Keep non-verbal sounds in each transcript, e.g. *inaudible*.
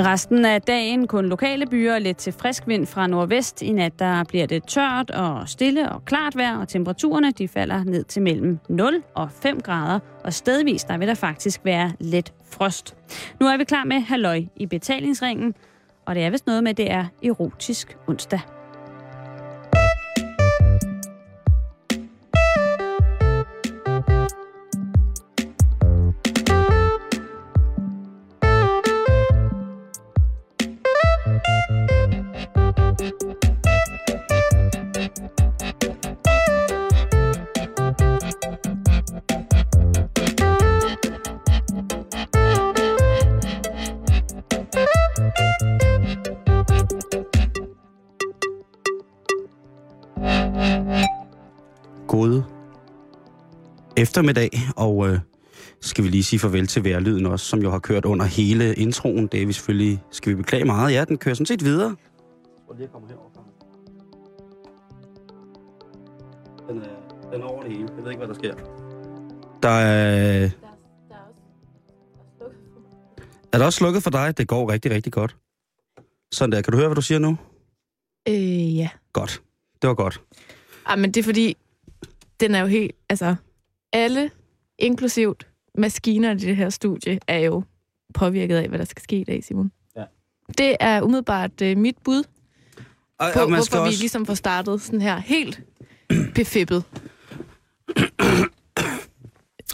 Resten af dagen kun lokale byer lidt til frisk vind fra nordvest. I nat der bliver det tørt og stille og klart vejr, og temperaturerne de falder ned til mellem 0 og 5 grader. Og stedvis der vil der faktisk være let frost. Nu er vi klar med halløj i betalingsringen, og det er vist noget med, at det er erotisk onsdag. Eftermiddag, og øh, skal vi lige sige farvel til værlyden også, som jo har kørt under hele introen. Det er vi selvfølgelig, skal vi beklage meget. Ja, den kører sådan set videre. Prøv lige at komme herover. Den er, den er over det hele. Jeg ved ikke, hvad der sker. Der er... Er der også slukket for dig? Det går rigtig, rigtig godt. Sådan der. Kan du høre, hvad du siger nu? Øh, ja. Godt. Det var godt. Ah, men det er fordi, den er jo helt, altså, alle, inklusivt maskiner i det her studie, er jo påvirket af, hvad der skal ske i dag, Simon. Ja. Det er umiddelbart uh, mit bud Og, på, og man hvorfor skal vi også... ligesom får startet sådan her helt *clears throat* befippet.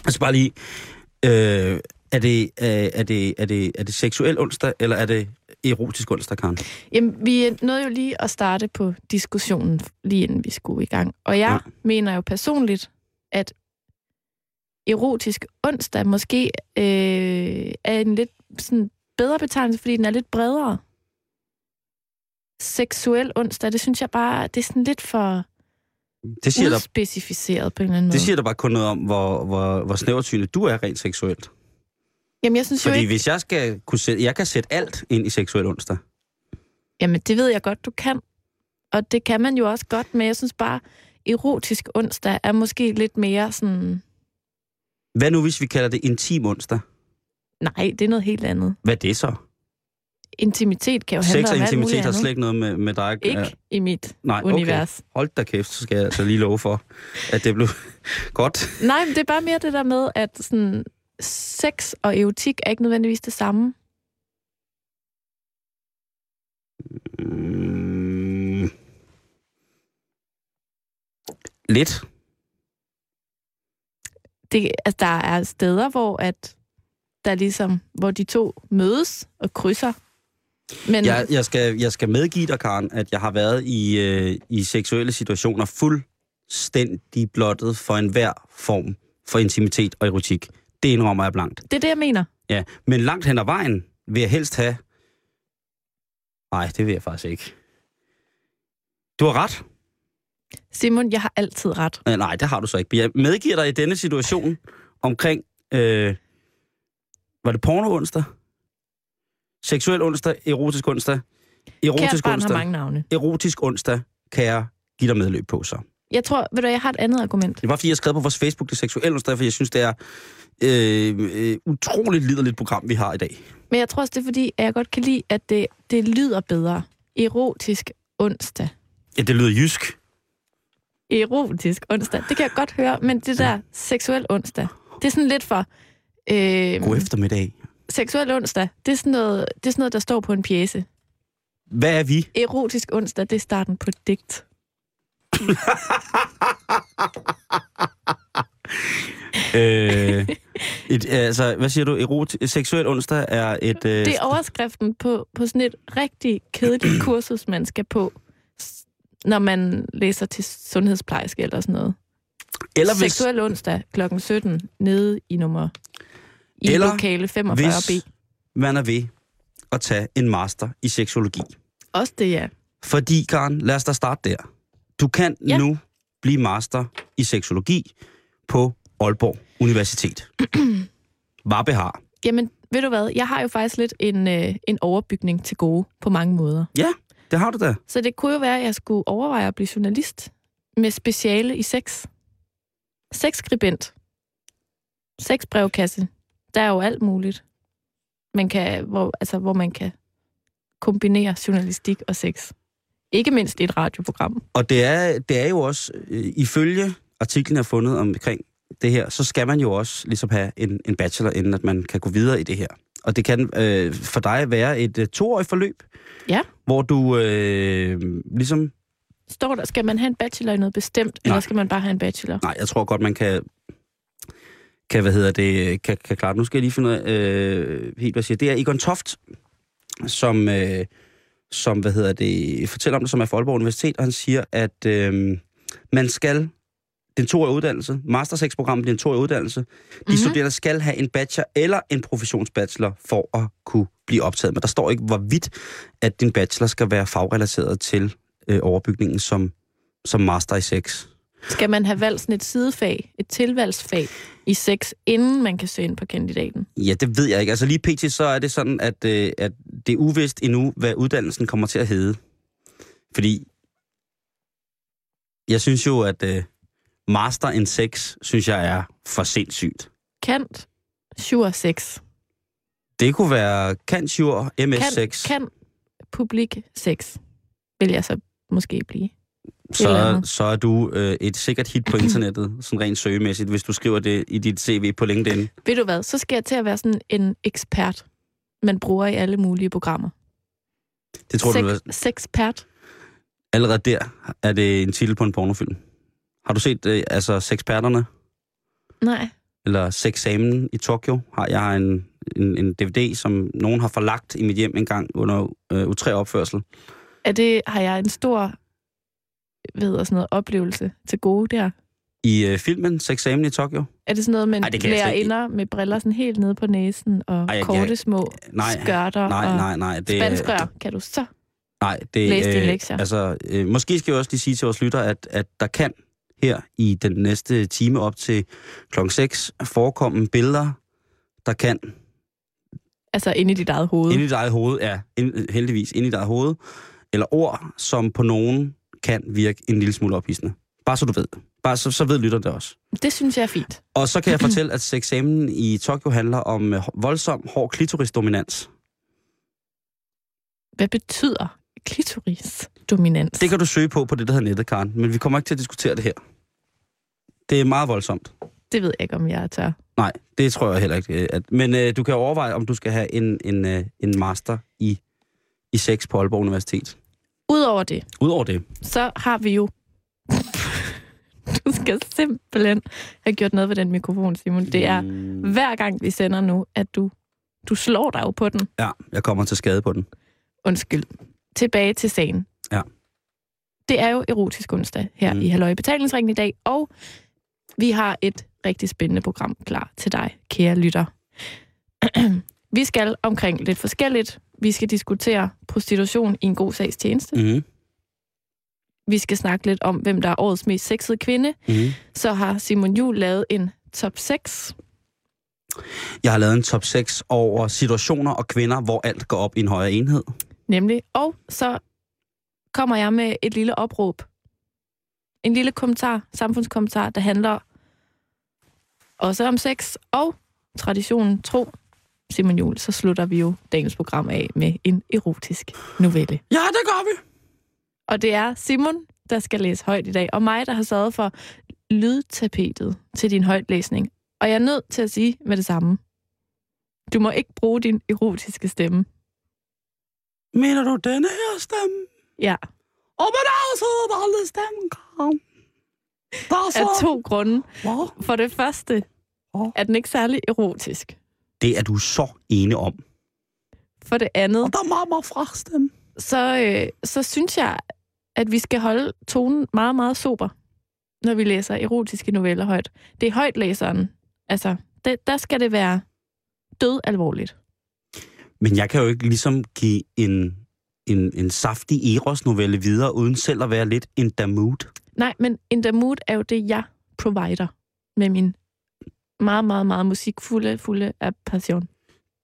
Altså bare lige... Øh, er, det, øh, er, det, er, det, er det seksuel onsdag, eller er det erotisk onsdag, Karen? Jamen, vi nåede jo lige at starte på diskussionen, lige inden vi skulle i gang. Og jeg ja. mener jo personligt, at erotisk onsdag måske øh, er en lidt sådan bedre betegnelse, fordi den er lidt bredere. Seksuel onsdag, det synes jeg bare, det er sådan lidt for Det siger, der, udspecificeret på en eller anden måde. det siger der bare kun noget om, hvor, hvor, hvor snæversynet du er rent seksuelt. Jamen, jeg synes jo Fordi ikke... hvis jeg skal kunne sætte, jeg kan sætte alt ind i seksuel onsdag. Jamen, det ved jeg godt, du kan. Og det kan man jo også godt, men jeg synes bare, erotisk onsdag er måske lidt mere sådan... Hvad nu, hvis vi kalder det intim onsdag? Nej, det er noget helt andet. Hvad er det så? Intimitet kan jo handle Sex og om intimitet har slet ikke noget med, med dig. Ikke Ja. i mit Nej, univers. okay. Hold da kæft, så skal jeg altså lige love for, at det blev *laughs* godt. Nej, men det er bare mere det der med, at sådan, sex og erotik er ikke nødvendigvis det samme. Mm. Lidt. Det, altså, der er steder, hvor at der ligesom, hvor de to mødes og krydser. Men Jeg, jeg, skal, jeg skal medgive dig, Karen, at jeg har været i, øh, i seksuelle situationer fuldstændig blottet for enhver form for intimitet og erotik. Det indrømmer jeg blankt. det er det, jeg mener. Ja, men langt hen ad vejen vil jeg helst have... Nej, det vil jeg faktisk ikke. Du har ret. Simon, jeg har altid ret. Øh, nej, det har du så ikke. Jeg medgiver dig i denne situation omkring... Øh, var det porno onsdag? Seksuel onsdag, erotisk onsdag. Kært Erotisk har onsdag. mange navne. Erotisk onsdag kan jeg give dig medløb på så. Jeg tror, ved du, jeg har et andet argument. Det var fordi, jeg skrev på vores Facebook, det er seksuel onsdag, for jeg synes, det er øh, øh, utroligt liderligt program, vi har i dag. Men jeg tror også, det er fordi, at jeg godt kan lide, at det, det lyder bedre. Erotisk onsdag. Ja, det lyder jysk. Erotisk onsdag. Det kan jeg godt høre, men det der seksuel onsdag, det er sådan lidt for... Øh, God eftermiddag. seksuel onsdag, det er, sådan noget, det er sådan noget, der står på en pjæse. Hvad er vi? Erotisk onsdag, det er starten på et digt. *laughs* øh, et, altså, hvad siger du? Erot seksuel onsdag er et... Øh, Det er overskriften på, på sådan et rigtig kedeligt *clears throat* kursus, man skal på, når man læser til sundhedsplejerske eller sådan noget. eller hvis, Seksuel onsdag kl. 17 nede i nummer i Eller lokale 45B. hvis man er ved at tage en master i seksologi. Også det, ja. Fordi, Karen, lad os da starte der. Du kan ja. Nu blive master i seksologi på Aalborg Universitet. *clears throat* Varbe har. Jamen, ved du hvad? Jeg har jo faktisk lidt en, øh, en overbygning til gode på mange måder. Ja, det har du da. Så det kunne jo være, at jeg skulle overveje at blive journalist med speciale i sex. Sexskribent. Sexbrevkasse. Der er jo alt muligt. Man kan, hvor, altså, hvor man kan kombinere journalistik og sex. Ikke mindst i et radioprogram. Og det er, det er jo også, øh, ifølge artiklen, har fundet omkring det her, så skal man jo også ligesom have en, en bachelor, inden at man kan gå videre i det her. Og det kan øh, for dig være et øh, toårigt forløb, Ja. hvor du øh, ligesom... Står der, skal man have en bachelor i noget bestemt, Nej. eller skal man bare have en bachelor? Nej, jeg tror godt, man kan... Kan, hvad hedder det, kan, kan klare det. Nu skal jeg lige finde ud af, øh, helt hvad siger. Det er Egon Toft, som, øh, som, hvad hedder det, fortæller om det, som er for Aalborg Universitet, og han siger, at øh, man skal, den toårige uddannelse, Master 6-programmet bliver en toårig uddannelse, de Mhm. mm-hmm. studerende skal have en bachelor eller en professionsbachelor for at kunne blive optaget. Men der står ikke, hvorvidt, at din bachelor skal være fagrelateret til øh, overbygningen som, som master i 6. Skal man have valgt sådan et sidefag, et tilvalgsfag i sex, inden man kan søge ind på kandidaten? Ja, det ved jeg ikke. Altså lige pt. så er det sådan, at, øh, at det er uvist endnu, hvad uddannelsen kommer til at hedde. Fordi jeg synes jo, at øh, Master in Sex, synes jeg er for sindssygt. Kant, sure sex. Det kunne være Kantsjur Kan, MS6. kan publik sex, vil jeg så måske blive. så, så er du øh, et sikkert hit på *clears throat* internettet, sådan rent søgemæssigt, hvis du skriver det i dit CV på LinkedIn. Ved du hvad, så skal jeg til at være sådan en ekspert, man bruger i alle mulige programmer. Det tror du, Sex, sexpert. allerede der er det en titel på en pornofilm. Har du set øh, altså Sexperterne? Nej. eller Sexamen i Tokyo, har jeg en, en, en DVD, som nogen har forlagt i mit hjem engang under øh, U3-opførsel. Er det, har jeg en stor ved jeg, sådan noget, oplevelse til gode der? I øh, filmen Sexamen i Tokyo? Er det sådan noget, man Ej, det lærer ikke. inder med briller sådan helt nede på næsen og Ej, jeg- korte jeg- små Nej, skørter nej, og nej, nej. Det, spanskrør? Kan du så? Nej, det Læs dine lektier. Altså, øh, måske skal jeg også lige sige til vores lytter, at, at der kan her i den næste time op til klokken 6 forekomme billeder, der kan Altså inde i dit eget hoved. inde i dit eget hoved, ja, ind, heldigvis inde i dit eget hoved, eller ord, som på nogen kan virke en lille smule ophidsende. Bare så du ved. Bare så, så ved lytter det også. Det synes jeg er fint. Og så kan jeg *clears throat* fortælle, at eksamen i Tokyo handler om øh, voldsom, hård klitorisdominans. Hvad betyder klitoris-dominans? Det kan du søge på på det, der hedder nettet, Karen. Men vi kommer ikke til at diskutere det her. Det er meget voldsomt. det ved jeg ikke, om jeg tør. Nej, det tror jeg heller ikke. øh, At, men øh, du kan overveje, om du skal have en, en, øh, en master i, i sex på Aalborg Universitet. Udover det, Udover det. så har vi jo... *laughs* du skal simpelthen have gjort noget ved den mikrofon, Simon. Det er Mm, hver gang, vi sender nu, at du, du slår dig jo på den. ja, jeg kommer til skade på den. Undskyld. Tilbage til sagen. Ja. Det er jo erotisk onsdag her Mm. mm. i Halløj Betalingsringen i dag, og vi har et rigtig spændende program klar til dig, kære lytter. *clears throat* vi skal omkring lidt forskelligt. Vi skal diskutere prostitution i en god sags tjeneste. Mm. Vi skal snakke lidt om, hvem der er årets mest sexede kvinde. Mm-hmm. Så har Simon Jul lavet en top 6. Jeg har lavet en top 6 over situationer og kvinder, hvor alt går op i en højere enhed. Nemlig. Og så kommer jeg med et lille opråb. En lille kommentar, samfundskommentar, der handler også om sex og traditionen tro. Simon Jul, så slutter vi jo dagens program af med en erotisk novelle. Ja, det gør vi. Og det er Simon, der skal læse højt i dag, og mig, der har sørget for lydtapetet til din højtlæsning. Og jeg er nødt til at sige med det samme. Du må ikke bruge din erotiske stemme. Mener du denne her stemme? Ja, Og med der sidder der. Der er af to grunde. For det første er den ikke særlig erotisk. Det er du så ene om. For det andet, Og der er meget, meget fra stemme. så, øh, så synes jeg, at vi skal holde tonen meget, meget sober, når vi læser erotiske noveller højt. Det er højtlæseren. Altså, det, der skal det være død alvorligt. Men jeg kan jo ikke ligesom give en, en, en saftig Eros-novelle videre, uden selv at være lidt the mood. Nej, men the Mood er jo det, jeg provider med min meget, meget, meget musikfulde fulde af passion.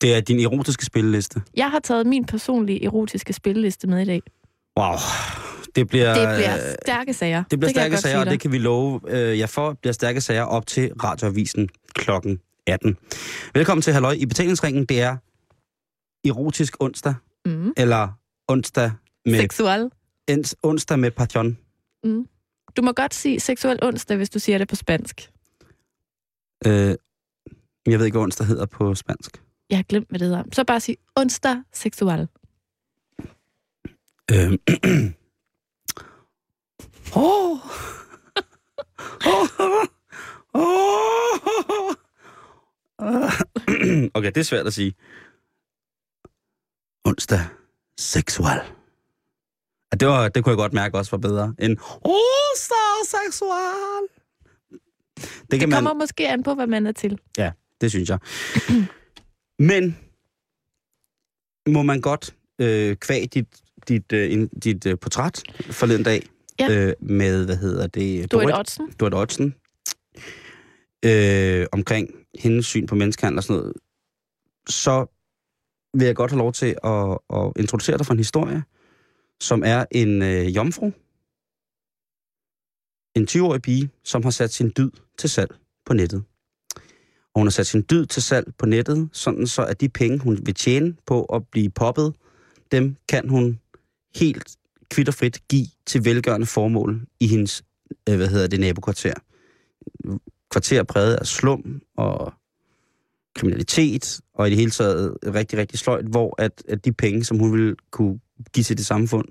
Det er din erotiske spilleliste. Jeg har taget min personlige erotiske spilleliste med i dag. Wow. Det bliver, Det bliver stærke sager. det bliver jeg stærke sager, og det kan vi love øh, jer for. bliver stærke sager op til radioavisen klokken 18. Velkommen til Halløj i betalingsringen. Det er erotisk onsdag, Mm. eller onsdag med, Seksuel. ens, onsdag med passion. Mm. Du må godt sige seksuel onsdag, hvis du siger det på spansk. Øh, jeg ved ikke, hvad onsdag hedder på spansk. Jeg har glemt, hvad det hedder. Så bare sig onsdag seksuel. *clears throat* Øh. oh. *clears throat* okay, det er svært at sige. Onsdag seksuel. Ja, det, var, det kunne jeg godt mærke også var bedre end onsdag seksuel. Det, Det kan kommer man, måske an på, hvad man er til. Ja, det synes jeg. *clears throat* Men må man godt øh, kvæg dit, dit, øh, dit øh, portræt forleden dag Ja. øh, med, hvad hedder det? Dorit- Oddsen. Dorit Ottsen. Øh, omkring hendes syn på menneskehandel og sådan noget. Så vil jeg godt have lov til at, at introducere dig for en historie, som er en øh, jomfru. En 20-årig pige, som har sat sin dyd til salg på nettet. Og hun har sat sin dyd til salg på nettet, sådan så at de penge, hun vil tjene på at blive poppet, dem kan hun helt kvitterfrit give til velgørende formål i hendes, øh, hvad hedder det, nabokvarter. Kvarter præget af slum og kriminalitet, og i det hele taget rigtig, rigtig sløjt, hvor at, at de penge, som hun vil kunne give til det samfund,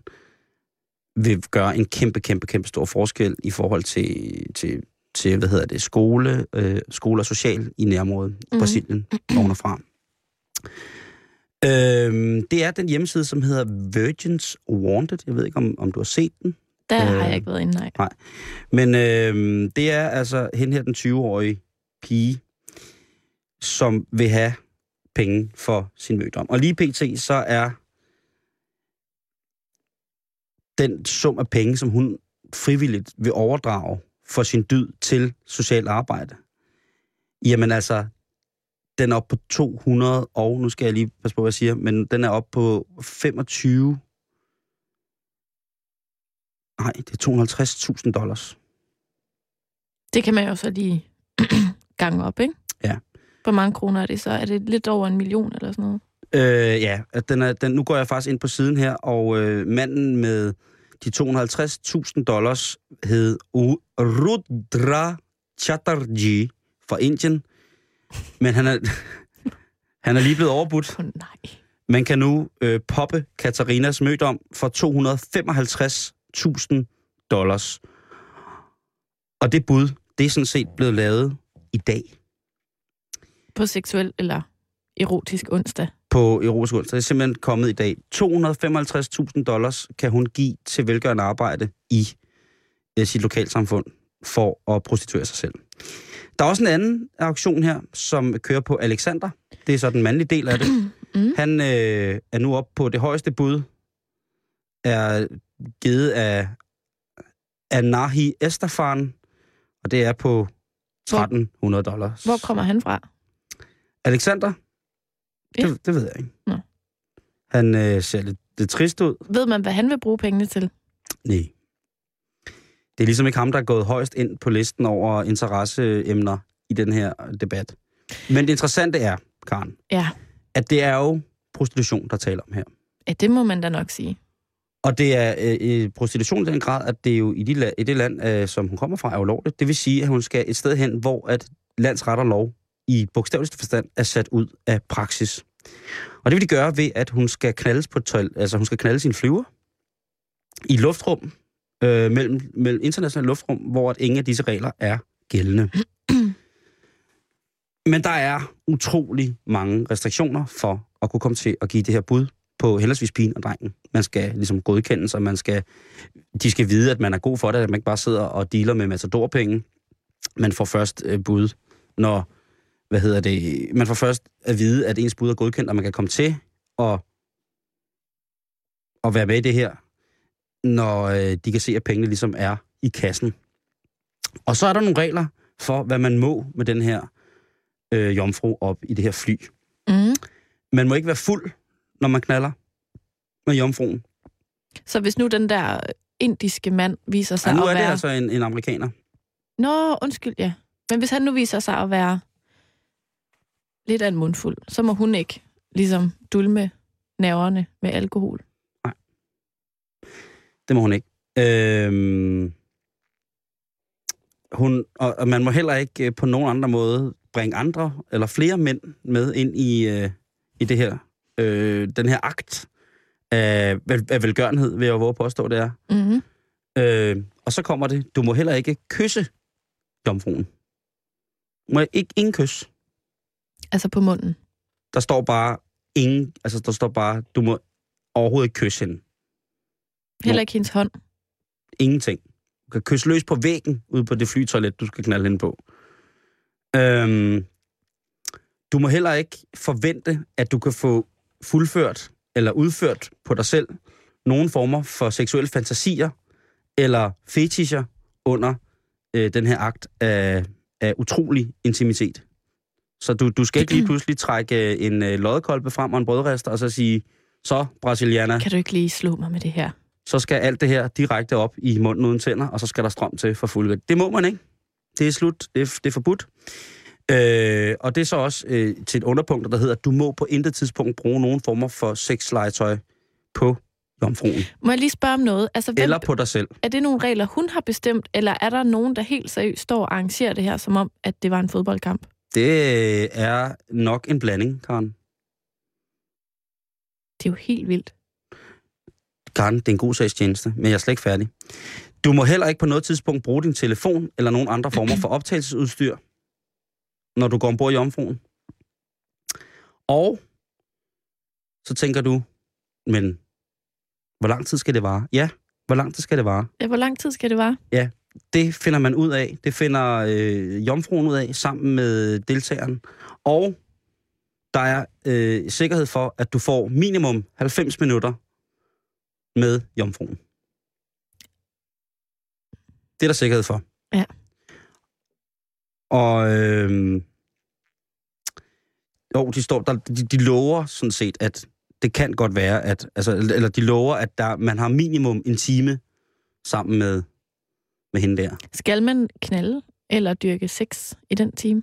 vil gøre en kæmpe, kæmpe, kæmpe stor forskel i forhold til, til, til hvad hedder det, skole, øh, skole og social i nærområdet i Mhm. Brasilien, hvor hun er fra. Øhm, det er den hjemmeside, som hedder Virgins Wanted. Jeg ved ikke, om, om du har set den. Der har Øh, jeg ikke været inde, nej. Men øhm, det er altså hen her, den 20-årige pige, som vil have penge for sin mødom. Og lige pt. så er den sum af penge, som hun frivilligt vil overdrage for sin dyd til social arbejde, jamen altså, den er op på 200, og nu skal jeg lige passe på, hvad jeg siger, men den er op på 25... Nej, det er 250.000 dollars. Det kan man jo så lige *clears throat* gange op, ikke? Ja. Hvor mange kroner er det så? Er det lidt over en million eller sådan noget? Øh, ja, at den er, den, nu går jeg faktisk ind på siden her, og øh, manden med de 250.000 dollars hed Rudra Chatterjee fra Indien. Men han er, *laughs* han er lige blevet overbudt. Oh, nej. Man kan nu øh, poppe Katarinas mødom for 255.000 dollars. Og det bud, det er sådan set blevet lavet i dag På seksuel eller erotisk onsdag. på Erotisk onsdag. Det er simpelthen kommet i dag. 255.000 dollars kan hun give til velgørende arbejde i øh, sit lokalsamfund for at prostituere sig selv. Der er også en anden auktion her, som kører på Alexander. Det er så den mandlige del af det. *clears throat* Mm. Han øh, er nu op på det højeste bud, er givet af Anahi Estefan, og det er på 1300 dollars. Hvor kommer han fra? Alexander? Ja. Det, det ved jeg ikke. Nå. Han øh, ser lidt, lidt trist ud. Ved man, hvad han vil bruge pengene til? Nej. Det er ligesom ikke ham, der er gået højst ind på listen over interesseemner i den her debat. Men det interessante er, Karen, Ja. at det er jo prostitution, der taler om her. ja, det må man da nok sige. Og det er øh, øh, prostitution i den grad, at det er jo i, de, la- i det land, øh, som hun kommer fra, er ulovligt. Det vil sige, at hun skal et sted hen, hvor at landsret og lov i bogstaveligste forstand er sat ud af praksis. Og det vil de gøre ved, at hun skal knaldes på et toilet, altså hun skal knalde sin flyver i luftrum, øh, mellem, mellem internationalt luftrum, hvor at ingen af disse regler er gældende. *clears throat* Men der er utrolig mange restriktioner for at kunne komme til at give det her bud på henholdsvis pigen og drengen. Man skal ligesom godkendes, og man skal, de skal vide, at man er god for det, at man ikke bare sidder og dealer med matadorpenge. Man får først øh, bud, når, hvad hedder det, man får først at vide, at ens bud er godkendt, og man kan komme til at, at være med i det her, når øh, de kan se, at pengene ligesom er i kassen. Og så er der nogle regler for, hvad man må med den her øh, jomfru op i det her fly. Mm. Man må ikke være fuld, når man knaller med jomfruen. Så hvis nu den der indiske mand viser sig Ja, nu at er det være... altså en, en amerikaner. Nå, undskyld, ja. Men hvis han nu viser sig at være lidt af en mundfuld, så må hun ikke ligesom dulme nerverne med alkohol. Det må hun ikke. Øhm, hun, og, og man må heller ikke øh, på nogen andre måde bringe andre eller flere mænd med ind i, øh, i det her, øh, den her akt af, af velgørenhed, vil jeg våge at påstå, det er. Mm-hmm. Øh, og så kommer det, du må heller ikke kysse jomfruen. Du må ikke, ingen kys. Altså på munden. Der står bare ingen, altså der står bare, du må overhovedet ikke kysse hende. Heller ikke hendes hånd. Ingenting. Du kan kysse løs på væggen ude på det flytoilet, du skal knalde hende på. Øhm, du må heller ikke forvente, at du kan få fuldført eller udført på dig selv nogle former for seksuelle fantasier eller fetischer under øh, den her akt af, af utrolig intimitet. Så du, du skal ikke lige *clears throat* pludselig trække øh, en øh, loddekolbe frem og en brødrester og så sige, så brasilianer, Kan du ikke lige slå mig med det her? så skal alt det her direkte op i munden uden tænder, og så skal der strøm til for fuld Det må man ikke. Det er slut. Det er, det er forbudt. Øh, og det er så også øh, til et underpunkt, der hedder, at du må på intet tidspunkt bruge nogen former for sexlegetøj på jomfruen. Må jeg lige spørge om noget? Altså, hvem, Eller på dig selv. er det nogle regler, hun har bestemt, eller er der nogen, der helt seriøst står og arrangerer det her, som om, at det var en fodboldkamp? Det er nok en blanding, Karen. Det er jo helt vildt. Karen, det er en god sagstjeneste, men jeg er slet ikke færdig. Du må heller ikke på noget tidspunkt bruge din telefon eller nogen andre former for optagelsesudstyr, når du går ombord i jomfruen. Og så tænker du, men hvor lang tid skal det vare? Ja, hvor lang tid skal det vare? Ja, hvor lang tid skal det vare? Det finder man ud af. Det finder øh, jomfruen ud af sammen med deltageren. Og der er øh, sikkerhed for, at du får minimum 90 minutter med jomfruen. Det er der sikkerhed for. Ja. Og øh, jo, de, står, der, de, de lover sådan set, at det kan godt være, at, altså, eller de lover, at der, man har minimum en time sammen med, med hende der. Skal man knalde eller dyrke sex i den time?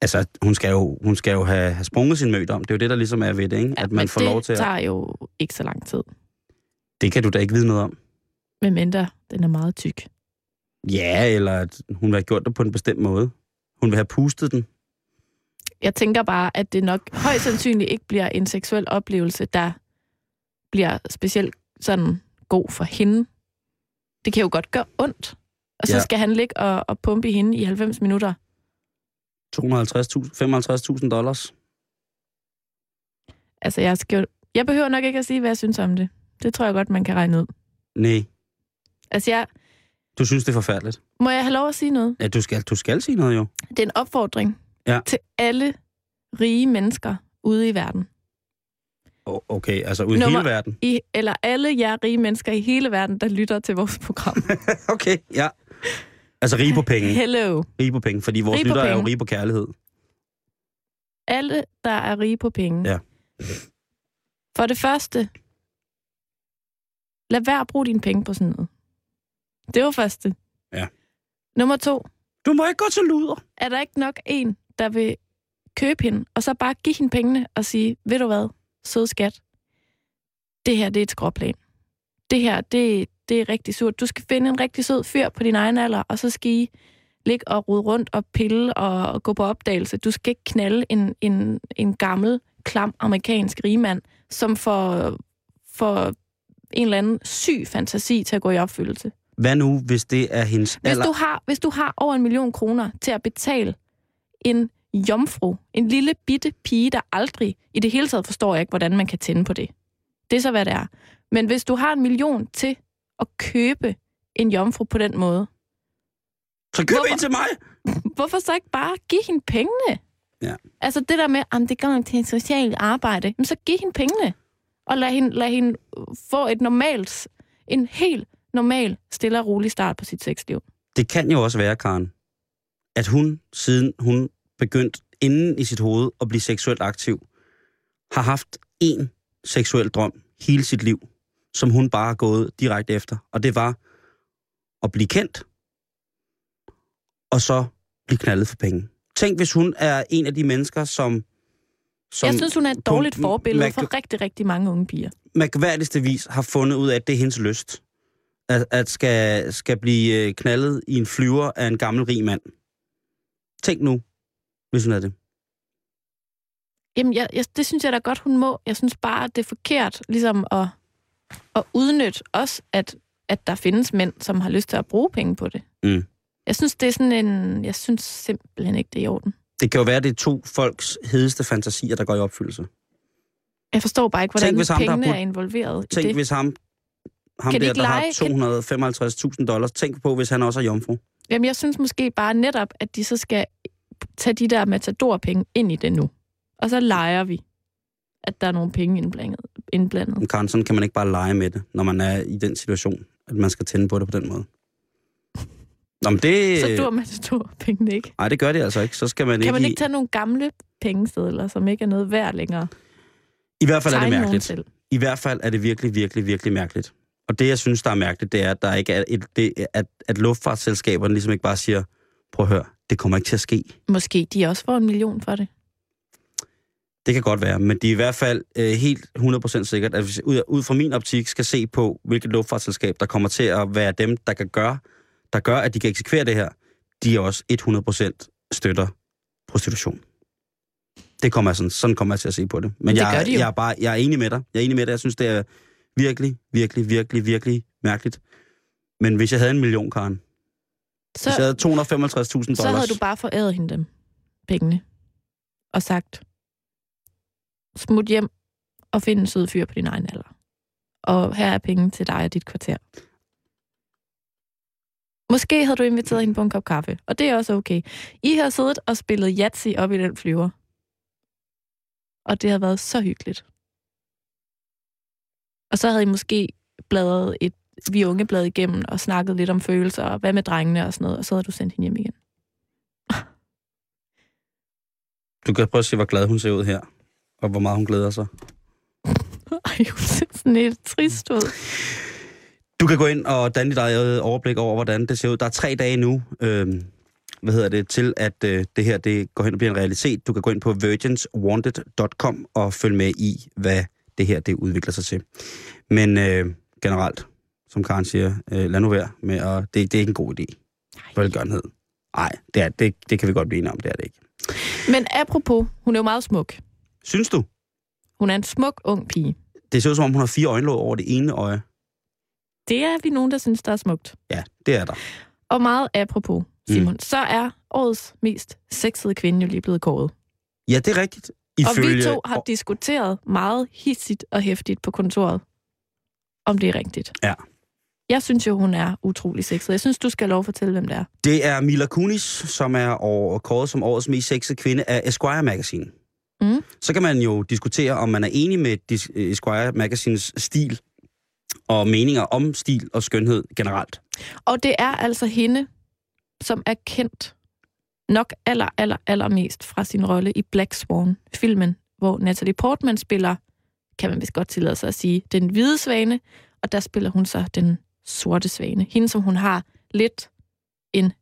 Altså, hun skal jo, hun skal jo have, have sprunget sin mødt om. Det er jo det, der ligesom er ved det, ikke? at man men får det lov til at... tager jo ikke så lang tid, Det kan du da ikke vide noget om. medmindre den er meget tyk. Ja, eller at hun vil have gjort det på en bestemt måde. Hun vil have pustet den. Jeg tænker bare, at det nok højst sandsynligt ikke bliver en seksuel oplevelse, der bliver specielt sådan god for hende. Det kan jo godt gøre ondt. Og så Ja. skal han ligge og, og pumpe i hende i 90 minutter. 250.000, 55.000 dollars. Altså, jeg, skal, jeg behøver nok ikke at sige, hvad jeg synes om det. Det tror jeg godt, man kan regne ud. Nej, Altså, jeg, du synes, det er forfærdeligt. må jeg have lov at sige noget? Ja, du skal, du skal sige noget jo. Det er en opfordring Ja. til alle rige mennesker ude i verden. Okay, altså ud i hele verden. I, eller alle jer rige mennesker i hele verden, der lytter til vores program. *laughs* Okay, ja. Altså rige på penge. Hello. Rige på penge, fordi vores Rige på lyttere er jo rige på kærlighed. Alle, der er rige på penge. Ja. For det første, lad være at bruge dine penge på sådan noget. Det var første. Ja. Nummer to, Du må ikke gå til luder. er der ikke nok en, der vil købe hende, og så bare give hende pengene og sige, ved du hvad, sød skat, det her, det er et skråplan. Det her, det, det er rigtig surt. Du skal finde en rigtig sød fyr på din egen alder, og så skal I ligge og rode rundt og pille og, og gå på opdagelse. Du skal ikke knalde en, en, en gammel, klam amerikansk rigmand, som får, får en eller anden syg fantasi til at gå i opfyldelse. Hvad nu, hvis det er hendes Hvis alder? du, har, hvis du har over en million kroner til at betale en jomfru, en lille bitte pige, der aldrig, i det hele taget forstår jeg ikke, hvordan man kan tænde på det. Det er så, hvad det er. Men hvis du har en million til at købe en jomfru på den måde, Så køb Hvorfor? en til mig! *laughs* hvorfor så ikke bare give hende pengene? Ja. Altså det der med, at det går til et socialt arbejde, men så giv hende pengene. Og lad hende, lad hende få et normalt, en helt normal, stille og rolig start på sit sexliv. Det kan jo også være, Karen, at hun, siden hun begyndte inden i sit hoved at blive seksuelt aktiv, har haft én seksuel drøm hele sit liv, som hun bare har gået direkte efter. Og det var at blive kendt, og så blive knaldet for penge. Tænk, hvis hun er en af de mennesker, som som jeg synes, hun er et på dårligt forbillede for rigtig, rigtig mange unge piger. mærkværdigste vis har fundet ud af, at det er hendes lyst. At, at skal, skal blive øh, knaldet i en flyver af en gammel rig mand. Tænk nu, hvis hun havde det. Jamen, jeg, jeg, det synes jeg da godt, hun må. Jeg synes bare, det er forkert ligesom at, at udnytte også, at, at der findes mænd, som har lyst til at bruge penge på det. Mm. Jeg synes, det er sådan en... Jeg synes simpelthen ikke, det er i orden. Det kan jo være, det er to folks hedeste fantasier, der går i opfyldelse. Jeg forstår bare ikke, hvordan Tænk, hvis ham, pengene brugt- er involveret i Tænk, det. hvis ham, ham Kan de der, der lege- har 255.000 dollars, tænk på, hvis han også er jomfru. Jamen, jeg synes måske bare netop, at de så skal tage de der matadorpenge ind i det nu. Og så leger vi, at der er nogle penge indblandet. indblandet. Men Karen, sådan kan man ikke bare lege med det, når man er i den situation, at man skal tænde på det på den måde. Nå, men det... Så dur matadorpengene ikke. Nej, det gør det altså ikke. Så skal man Kan ikke... man i- ikke tage nogle gamle pengesedler, som ikke er noget værd længere? I hvert fald er det mærkeligt. I hvert fald er det virkelig, virkelig, virkelig mærkeligt. Og det, jeg synes, der er mærkeligt, det er, at, der ikke er et, det, at, at luftfartsselskaberne ligesom ikke bare siger, prøv at høre, det kommer ikke til at ske. Måske de også får en million for det. Det kan godt være, men de er i hvert fald øh, helt 100% sikkert, at hvis ud, ud fra min optik skal se på, hvilket luftfartsselskab, der kommer til at være dem, der kan gøre, der gør, at de kan eksekvere det her, de er også 100% støtter prostitution. Det kommer jeg sådan, sådan kommer jeg til at se på det. Men Det jeg, de jeg, er bare, jeg er enig med dig. Jeg er enig med dig. Jeg synes, det er virkelig, virkelig, virkelig, virkelig mærkeligt. Men hvis jeg havde en million, Karen, Så, hvis jeg havde 255.000 dollars, så havde du bare foræret hende dem, pengene, og sagt, smut hjem og find en sød fyr på din egen alder. Og her er penge til dig og dit kvarter. Måske havde du inviteret hende på en kop kaffe, og det er også okay. I har siddet og spillet Yahtzee op i den flyver. Og det har været så hyggeligt. Og så havde I måske bladret et vi unge blad igennem og snakket lidt om følelser, og hvad med drengene og sådan noget, og så havde du sendt hende hjem igen. Du kan prøve at se, hvor glad hun ser ud her. Og hvor meget hun glæder sig. *laughs* Ej, hun ser sådan lidt trist ud. Du kan gå ind og danne dit eget overblik over, hvordan det ser ud. Der er tre dage nu, øh, hvad hedder det, til at øh, det her det går hen og bliver en realitet. Du kan gå ind på virginswanted.com og følge med i, hvad det her det udvikler sig til. Men øh, generelt, som Karen siger, øh, lad nu være med at... Det, det er ikke en god idé. Velgørenhed. Nej, det, er, det, det kan vi godt blive enige om, det er det ikke. Men apropos, hun er jo meget smuk. Synes du? Hun er en smuk ung pige. Det ser ud som om, hun har fire øjenlåg over det ene øje. Det er vi nogen, der synes, der er smukt. Ja, det er der. Og meget apropos, Simon, mm. så er årets mest sexede kvinde jo lige blevet kåret. Ja, det er rigtigt. Og vi to har diskuteret meget hissigt og hæftigt på kontoret, om det er rigtigt. Ja. Jeg synes jo, hun er utrolig sexet. Jeg synes, du skal lov at fortælle, hvem det er. Det er Mila Kunis, som er over, kåret som årets mest sexede kvinde af Esquire Magazine. Mm. Så kan man jo diskutere, om man er enig med dis- Esquire Magazines stil og meninger om stil og skønhed generelt. Og det er altså hende, som er kendt nok aller, aller, allermest fra sin rolle i Black Swan-filmen, hvor Natalie Portman spiller, kan man vist godt tillade sig at sige, den hvide svane, og der spiller hun så den sorte svane. Hende, som hun har lidt en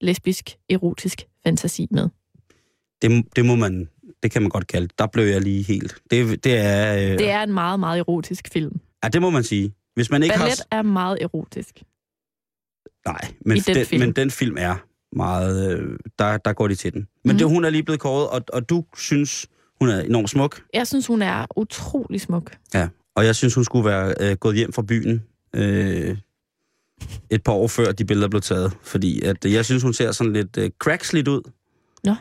lesbisk, erotisk fantasi med. Det, det må man, det kan man godt kalde. Der blev jeg lige helt. Det, det er, øh, Det er en meget, meget erotisk film. ja, det må man sige. Hvis man ikke Ballet har, er meget erotisk. nej, men i den den, film. men den film er meget, øh, der, der går de til den. Men Mhm. det, hun er lige blevet kåret, og, og du synes, hun er enormt smuk. Jeg synes, hun er utrolig smuk. Ja, og jeg synes, hun skulle være øh, gået hjem fra byen øh, et par år før de billeder blev taget. Fordi at, jeg synes, hun ser sådan lidt øh, cracksligt ud. Nå.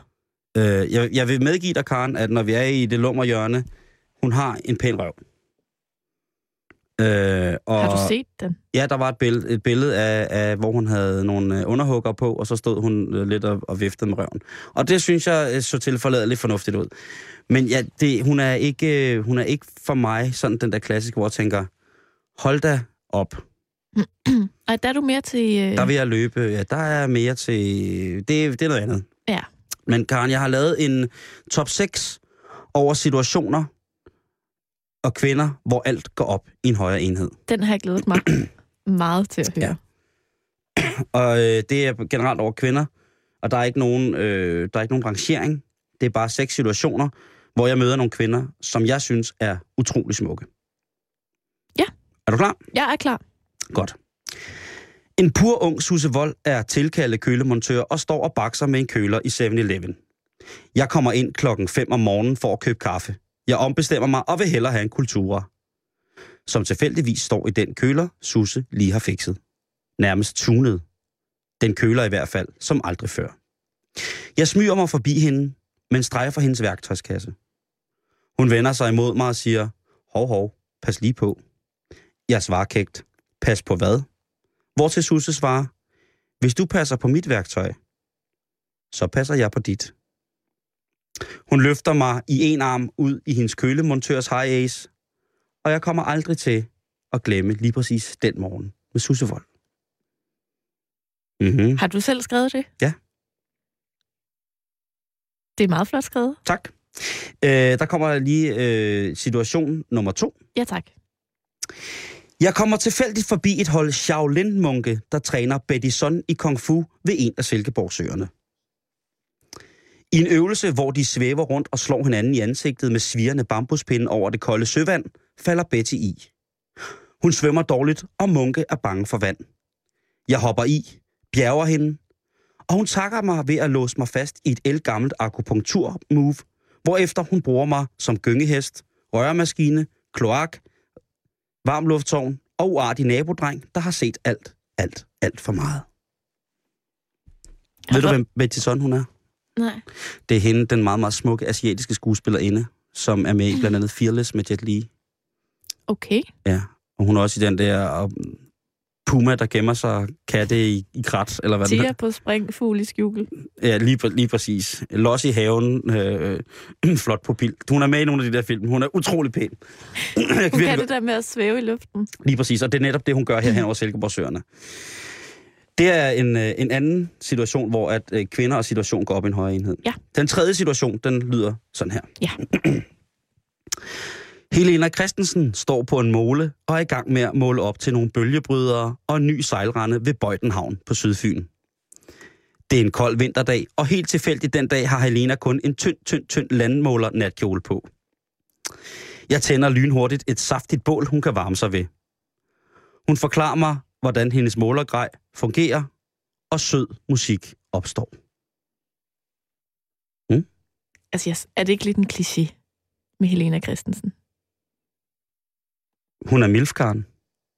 Øh, jeg, jeg vil medgive dig, Karen, at når vi er i det lummer hjørne, hun har en pæn røv. Øh, og, Har du set den? Ja, der var et billede, et billede af, af, hvor hun havde nogle øh, underhugger på, og så stod hun øh, lidt og, og viftede med røven. Og det synes jeg øh, så tilforladeligt fornuftigt ud. Men ja, det, hun, er ikke, hun er ikke for mig sådan den der klassiske, hvor jeg tænker, hold da op. *clears throat* Ej, der er du mere til... Øh... Der vil jeg løbe. Ja, der er mere til... Det, det er noget andet. Ja. Men Karen, jeg har lavet en top 6 over situationer og kvinder, hvor alt går op i en højere enhed. Den har jeg glædet mig *clears throat* meget til at høre. Ja. *clears throat* Og øh, det er generelt over kvinder, og der er ikke nogen, øh, der er ikke nogen rangering. Det er bare seks situationer, hvor jeg møder nogle kvinder, som jeg synes er utrolig smukke. Er du klar? Jeg er klar. Godt. En pur ung Susse Vold er tilkaldet kølemontør og står og bakser med en køler i 7-Eleven. Jeg kommer ind klokken 5 om morgenen for at købe kaffe. Jeg ombestemmer mig og vil hellere have en kultur. Som tilfældigvis står i den køler, Susse lige har fikset. Nærmest tunet. Den køler i hvert fald, som aldrig før. Jeg smyger mig forbi hende, men strejfer hendes værktøjskasse. Hun vender sig imod mig og siger, hov hov, pas lige på. Jeg svarer kægt, pas på hvad? Hvor til Susse svarer, hvis du passer på mit værktøj, så passer jeg på dit. Hun løfter mig i en arm ud i hendes kølemontørs high ace, og jeg kommer aldrig til at glemme lige præcis den morgen med Susse Vold. Mm-hmm. Har du selv skrevet det? Ja. Det er meget flot skrevet. Tak. Øh, der kommer lige øh, situation nummer to. Ja, tak. Jeg kommer tilfældigt forbi et hold Shaolin-munke, der træner Betty Son i Kung Fu ved en af Silkeborgsøerne. I en øvelse, hvor de svæver rundt og slår hinanden i ansigtet med svirrende bambuspinde over det kolde søvand, falder Betty i. Hun svømmer dårligt, og Munke er bange for vand. Jeg hopper i, bjerger hende, og hun takker mig ved at låse mig fast i et elgammelt akupunktur-move, hvorefter hun bruger mig som gyngehest, rørmaskine, kloak, varmlufttårn og uartig nabodreng, der har set alt, alt, alt for meget. Ved du, hvem Betty Son hun er? Nej. Det er hende, den meget, meget smukke asiatiske skuespillerinde, som er med i blandt andet Fearless med Jet Li. Okay. Ja, og hun er også i den der puma, der gemmer sig katte i, i krat, eller hvad Tia hedder. på spring, fugl i skjul. Ja, lige, lige præcis. Los i haven, øh, *clears throat* flot pupil. Hun er med i nogle af de der film. Hun er utrolig pæn. *clears throat* Hun virkelig kan det der med at svæve i luften. Lige præcis, og det er netop det, hun gør her hen over Silkeborgsøerne. Det er en, øh, en anden situation, hvor at øh, kvinder og situation går op i en højere enhed. Ja. Den tredje situation, den lyder sådan her. Ja. *clears throat* Helena Christensen står på en måle og er i gang med at måle op til nogle bølgebrydere og en ny sejlrende ved Bøjtenhavn på Sydfyn. Det er en kold vinterdag, og helt tilfældigt den dag har Helena kun en tynd, tynd, tynd landmåler natkjole på. Jeg tænder lynhurtigt et saftigt bål, hun kan varme sig ved. Hun forklarer mig, hvordan hendes målergrej fungerer, og sød musik opstår. Hmm? Altså, er det ikke lidt en kliché med Helena Christensen? Hun er milfkaren.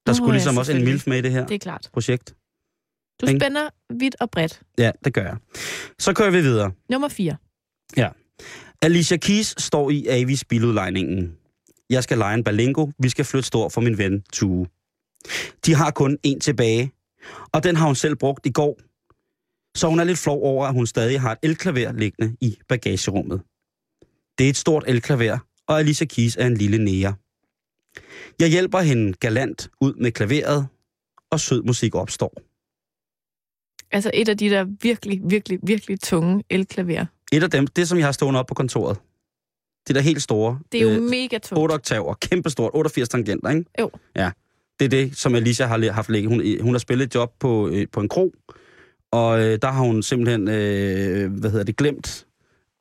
Der Nå, skulle ja, ligesom også en milf med i det her Det er klart. projekt. Du spænder vidt og bredt. Ja, det gør jeg. Så kører vi videre. Nummer 4. Alicia Keys står i Avis biludlejningen. Jeg skal lege en balingo. Vi skal flytte stor for min ven Tue. De har kun en tilbage, og den har hun selv brugt i går. Så hun er lidt flov over, at hun stadig har et elklaver liggende i bagagerummet. Det er et stort elklaver, og Alicia Keys er en lille nære. Jeg hjælper hende galant ud med klaveret, og sød musik opstår. Altså et af de der virkelig, virkelig, virkelig tunge elklaver. Et af dem, det som jeg har stående op på kontoret. Det der helt store. Det er jo øh, mega tungt. 8 oktaver, kæmpestort, 88 tangenter, ikke? Jo. Ja, det er det, som Alicia har haft ligget. Hun, hun har spillet et job på, øh, på en krog, og øh, der har hun simpelthen, øh, hvad hedder det, glemt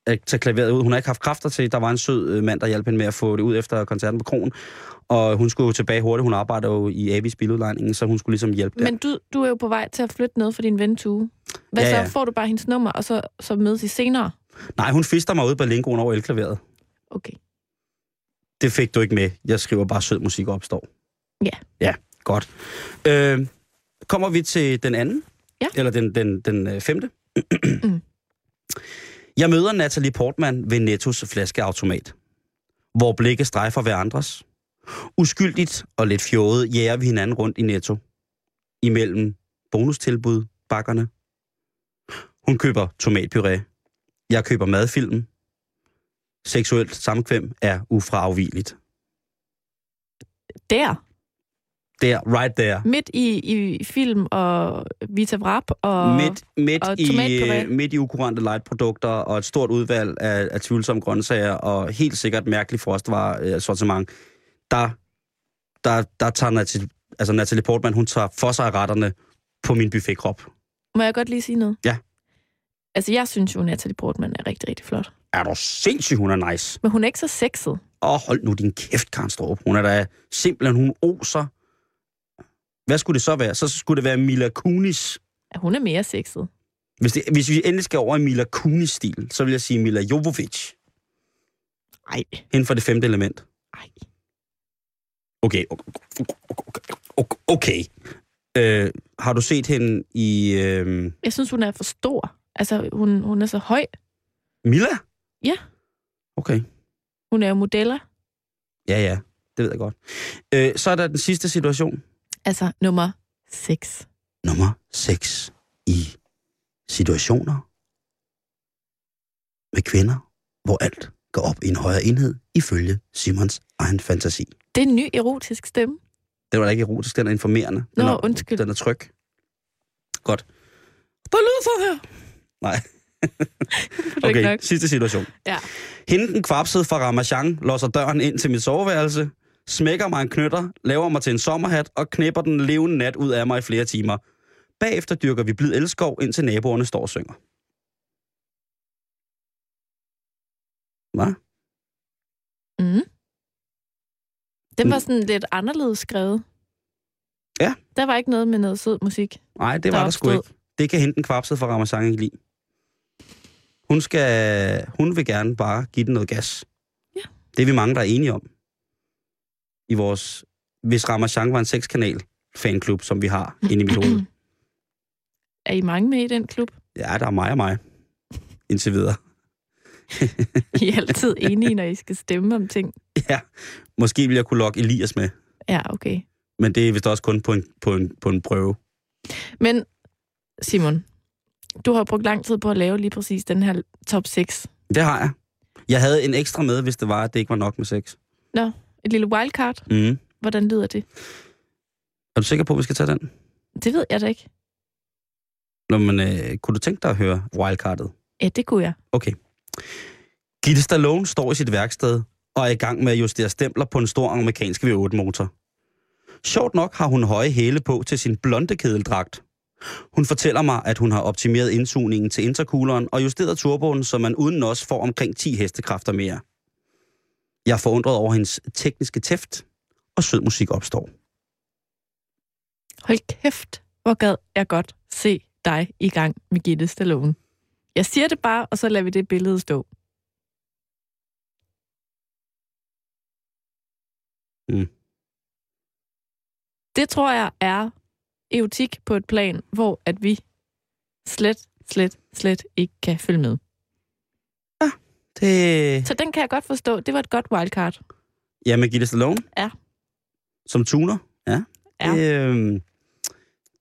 at tage klaveret ud. Hun har ikke haft kræfter til. Der var en sød øh, mand, der hjalp hende med at få det ud efter koncerten på krogen. Og hun skulle jo tilbage hurtigt. Hun arbejder jo i Avis biludlejningen, så hun skulle ligesom hjælpe der. Men du, du er jo på vej til at flytte noget for din ven Tue. Hvad Ja, så? ja. Får du bare hendes nummer, og så, så mødes I senere? Nej, hun fister mig ud på lingoen over elklaveret. Okay. Det fik du ikke med. Jeg skriver bare sød musik opstår. Ja. Ja, godt. Øh, kommer vi til den anden? Ja. Eller den, den, den øh, femte? Mm. *clears throat* Jeg møder Natalie Portman ved Nettos flaskeautomat, hvor blikket strejfer hver andres. Uskyldigt og lidt fjollet jæger vi hinanden rundt i Netto. Imellem bonustilbud, bakkerne. Hun køber tomatpuré. Jeg køber madfilm. Seksuelt samkvem er ufraafvigeligt. Der, Der, right there. midt i, i film og Vita Vrap og... midt, midt, og i, øh, midt i ukurante light-produkter og et stort udvalg af, af tvivlsomme grøntsager og helt sikkert mærkelig frostvarer øh, sortiment, der, der, der tager Natalie, altså Natalie Portman, hun tager for sig retterne på min buffetkrop. Må jeg godt lige sige noget? Ja. Altså, jeg synes jo, Natalie Portman er rigtig, rigtig flot. Er du sindssyg, hun er nice. Men hun er ikke så sexet. Åh, hold nu din kæft, Karen Strup. Hun er da simpelthen, hun oser. Hvad skulle det så være? Så skulle det være Mila Kunis. Ja, hun er mere sexet. Hvis, det, hvis vi endelig skal over i Mila Kunis-stil, så vil jeg sige Mila Jovovic. Ej, Hende for det femte element. ej. Okay, okay, okay. okay. Øh, har du set hende i øh, Jeg synes, hun er for stor. Altså, hun, hun er så høj. Mila? Ja. Okay. Hun er jo modeller. Ja, ja. Det ved jeg godt. Øh, så er der den sidste situation. Altså, nummer 6. Nummer 6 i situationer med kvinder, hvor alt går op i en højere enhed, ifølge Simons egen fantasi. Det er en ny erotisk stemme. Den var da ikke erotisk, den er informerende. Den Nå, er, undskyld. Den er tryg. Godt. Der lyder sådan her. Nej. *laughs* Okay, sidste situation. Ja. Hende den kvapsede fra Ramachan låser døren ind til mit soveværelse, smækker mig en knytter, laver mig til en sommerhat og knipper den levende nat ud af mig i flere timer. Bagefter dyrker vi blid elskov, indtil naboerne står og synger. Hvad? Mm. Den var sådan lidt anderledes skrevet. Ja. Der var ikke noget med noget sød musik. Nej, det Der var der sgu opstod. ikke. Det kan hende den kvapsede fra Ramachan ikke lide. Hun, skal, hun vil gerne bare give den noget gas. Ja. Det er vi mange, der er enige om. I vores... Hvis Ramachan var en sekskanal fanklub, som vi har *clears throat* inde i mit hoved. Er I mange med i den klub? Ja, der er mig og mig. Indtil videre. I er altid enige, når I skal stemme om ting. *laughs* Ja, måske vil jeg kunne lokke Elias med. Ja, okay. Men det er vist også kun på en, på en, på en prøve. Men Simon, du har brugt lang tid på at lave lige præcis den her top 6. Det har jeg. Jeg havde en ekstra med, hvis det var, at det ikke var nok med sex. Nå, et lille wildcard. Mm. Hvordan lyder det? Er du sikker på, at vi skal tage den? Det ved jeg da ikke. Nå, men øh, kunne du tænke dig at høre wildcardet? Ja, det kunne jeg. Okay. Gitte Stallone står i sit værksted og er i gang med at justere stempler på en stor amerikansk V8-motor. Sjovt nok har hun høje hæle på til sin blonde kedeldragt. Hun fortæller mig, at hun har optimeret indsugningen til intercooleren og justeret turboen, så man uden os får omkring 10 hestekræfter mere. Jeg er forundret over hendes tekniske tæft, og sød musik opstår. Hold kæft, hvor gad jeg godt se dig i gang med Gitte Stallone. Jeg siger det bare, og så lader vi det billede stå. Mm. Det tror jeg er erotik på et plan, hvor at vi slet, slet, slet ikke kan følge med. Det... Så den kan jeg godt forstå. Det var et godt wildcard. Ja, med Gitte Stallone? Ja. Som tuner? Ja. Ja. Det, øh,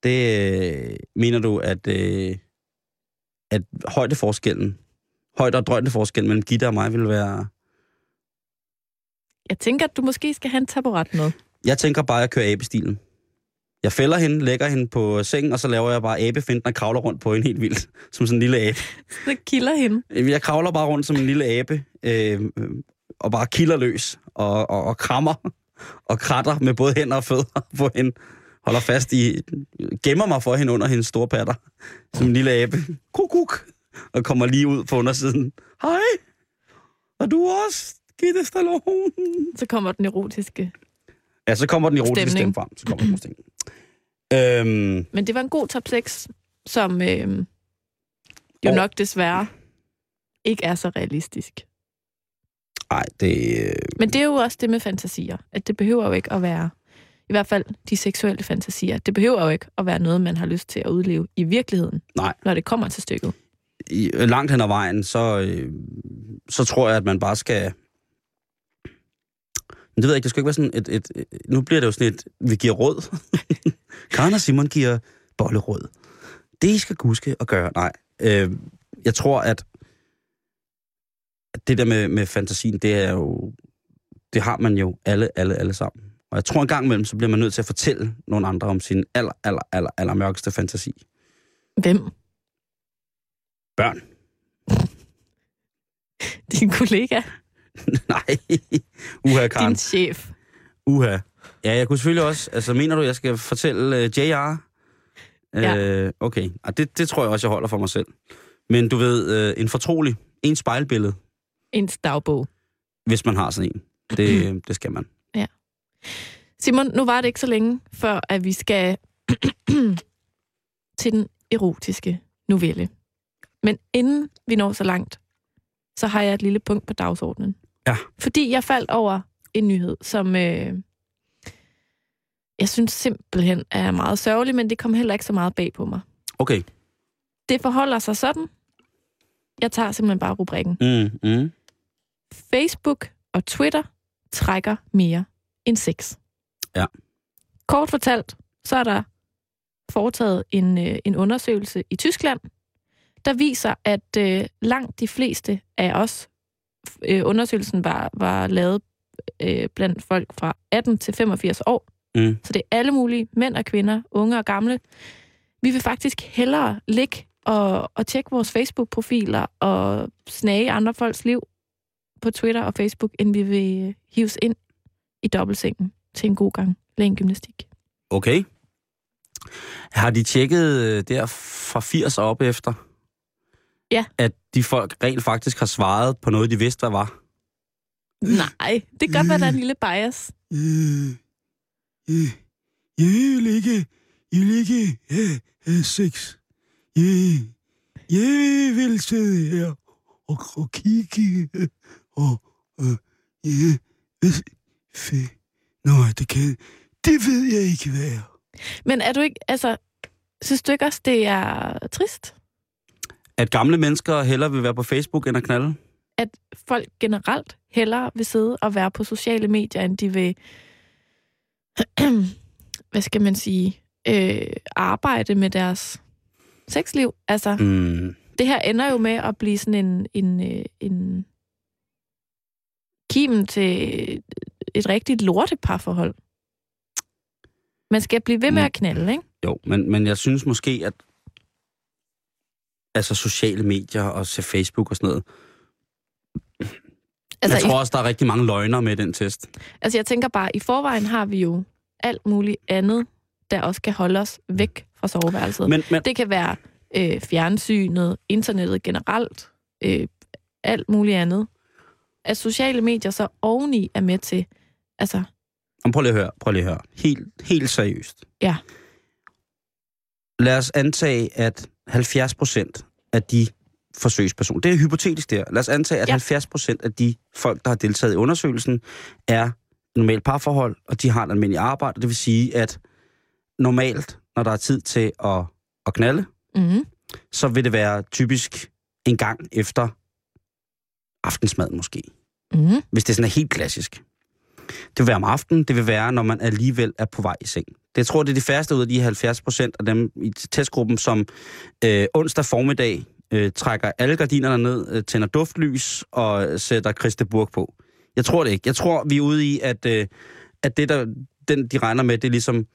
det mener du, at, øh, at højdeforskellen, højde- og drøjdeforskellen mellem Gitte og mig vil være... Jeg tænker, at du måske skal have en taburet med. Jeg tænker bare, at jeg kører abestilen. Jeg fælder hende, lægger hende på sengen, og så laver jeg bare abefinden og kravler rundt på hende helt vildt. *laughs* Som sådan en lille abe. *laughs* Så kilder hende. Jeg kravler bare rundt som en lille abe, øh, og bare kilder løs, og, og, og krammer, og kratter med både hænder og fødder på hende. Holder fast i, gemmer mig for hende under hendes store patter, som en lille abe. Kuk, kuk, og kommer lige ud på undersiden. Hej, og du også, Gitte Stallone. Så kommer den erotiske. Ja, så kommer den erotiske Stemning. stemme frem. Så kommer den stemning. øhm, Men det var en god top 6, som øh, jo Og- nok desværre ikke er så realistisk. ej, det... øh, Men det er jo også det med fantasier, at det behøver jo ikke at være, i hvert fald de seksuelle fantasier, det behøver jo ikke at være noget, man har lyst til at udleve i virkeligheden, Nej. når det kommer til stykket. i, langt hen ad vejen, så, øh, så tror jeg, at man bare skal... Men det ved jeg ikke, det skal ikke være sådan et, et, et... Nu bliver det jo sådan et... Vi giver råd. *laughs* Karen og Simon giver bolleråd. Det, I skal huske at gøre... Nej. Øh, jeg tror, at at det der med, med fantasien, det er jo... Det har man jo alle, alle, alle sammen. Og jeg tror en gang imellem, så bliver man nødt til at fortælle nogle andre om sin aller, aller, aller, aller mørkeste fantasi. Hvem? Børn. *laughs* Din kollega? *laughs* Nej. Uha, Karen. Din chef? Uha. Ja, jeg kunne selvfølgelig også... Altså, mener du, jeg skal fortælle uh, JR? Ja. Uh, okay, ah, det, det tror jeg også, jeg holder for mig selv. Men du ved, uh, en fortrolig, en spejlbillede, ens dagbog. hvis man har sådan en. Det, *clears throat* det skal man. Simon, nu var det ikke så længe, før at vi skal *clears throat* til den erotiske novelle. Men inden vi når så langt, så har jeg et lille punkt på dagsordenen. Ja. Fordi jeg faldt over en nyhed, som øh, jeg synes simpelthen er meget sørgelig, men det kom heller ikke så meget bag på mig. Okay. Det forholder sig sådan. Jeg tager simpelthen bare rubrikken. Mm, mm. Facebook og Twitter trækker mere end sex. Ja. Kort fortalt, så er der foretaget en, øh, en undersøgelse i Tyskland, der viser, at øh, langt de fleste af os, øh, undersøgelsen var, var lavet øh, blandt folk fra 18 til 85 år, Mm. så det er alle mulige, mænd og kvinder, unge og gamle. Vi vil faktisk hellere ligge og, og tjekke vores Facebook-profiler og snage andre folks liv på Twitter og Facebook, end vi vil hives ind i dobbeltsengen til en god gang lægen gymnastik. Okay. Har de tjekket øh, der fra 80 og op efter? Ja. At de folk rent faktisk har svaret på noget, de vidste, hvad var? Nej, det kan godt være, der er en lille bias. Øh, øh, jeg vil ikke, jeg vil ikke have, have sex. Jeg, jeg vil sidde her og, og kigge øh, og, og hvad, fe, nej, det kan, det ved jeg ikke, hvad er. Men er du ikke, altså, synes du ikke også, det er trist, At gamle mennesker hellere vil være på Facebook end at knalde? at folk generelt hellere vil sidde og være på sociale medier, end de vil, *clears throat* hvad skal man sige, øh, arbejde med deres sexliv? Altså, Mm. det her ender jo med at blive sådan en, en, øh, en kimen til et rigtigt lorteparforhold. Man skal blive ved med Mm. at knalde, ikke? Jo, men, men jeg synes måske, at altså sociale medier og se Facebook og sådan noget. Altså, jeg tror også, der er rigtig mange løgner med den test. Altså jeg tænker bare, i forvejen har vi jo alt muligt andet, der også kan holde os væk fra soveværelset. Men, men det kan være øh, fjernsynet, internettet generelt, øh, alt muligt andet. At sociale medier så oveni er med til, altså, Jamen, prøv lige at høre, prøv lige at høre. Helt, helt seriøst. Ja. Lad os antage, at 70 procent af de forsøgspersoner, det er hypotetisk der, lad os antage, at Ja. ja. 70 procent af de folk, der har deltaget i undersøgelsen, er normalt parforhold, og de har et almindeligt arbejde. Det vil sige, at normalt, når der er tid til at, at knalde, mm, så vil det være typisk en gang efter aftensmad måske. mm, hvis det sådan er helt klassisk. Det vil være om aftenen, det vil være, når man alligevel er på vej i seng. Det, jeg tror, det er de færreste ud af de 70 procent af dem i testgruppen, som øh, onsdag formiddag øh, trækker alle gardinerne ned, øh, tænder duftlys og sætter Christe Burg på. Jeg tror det ikke. Jeg tror, vi er ude i, at, øh, at det, der, den, de regner med, det er ligesom,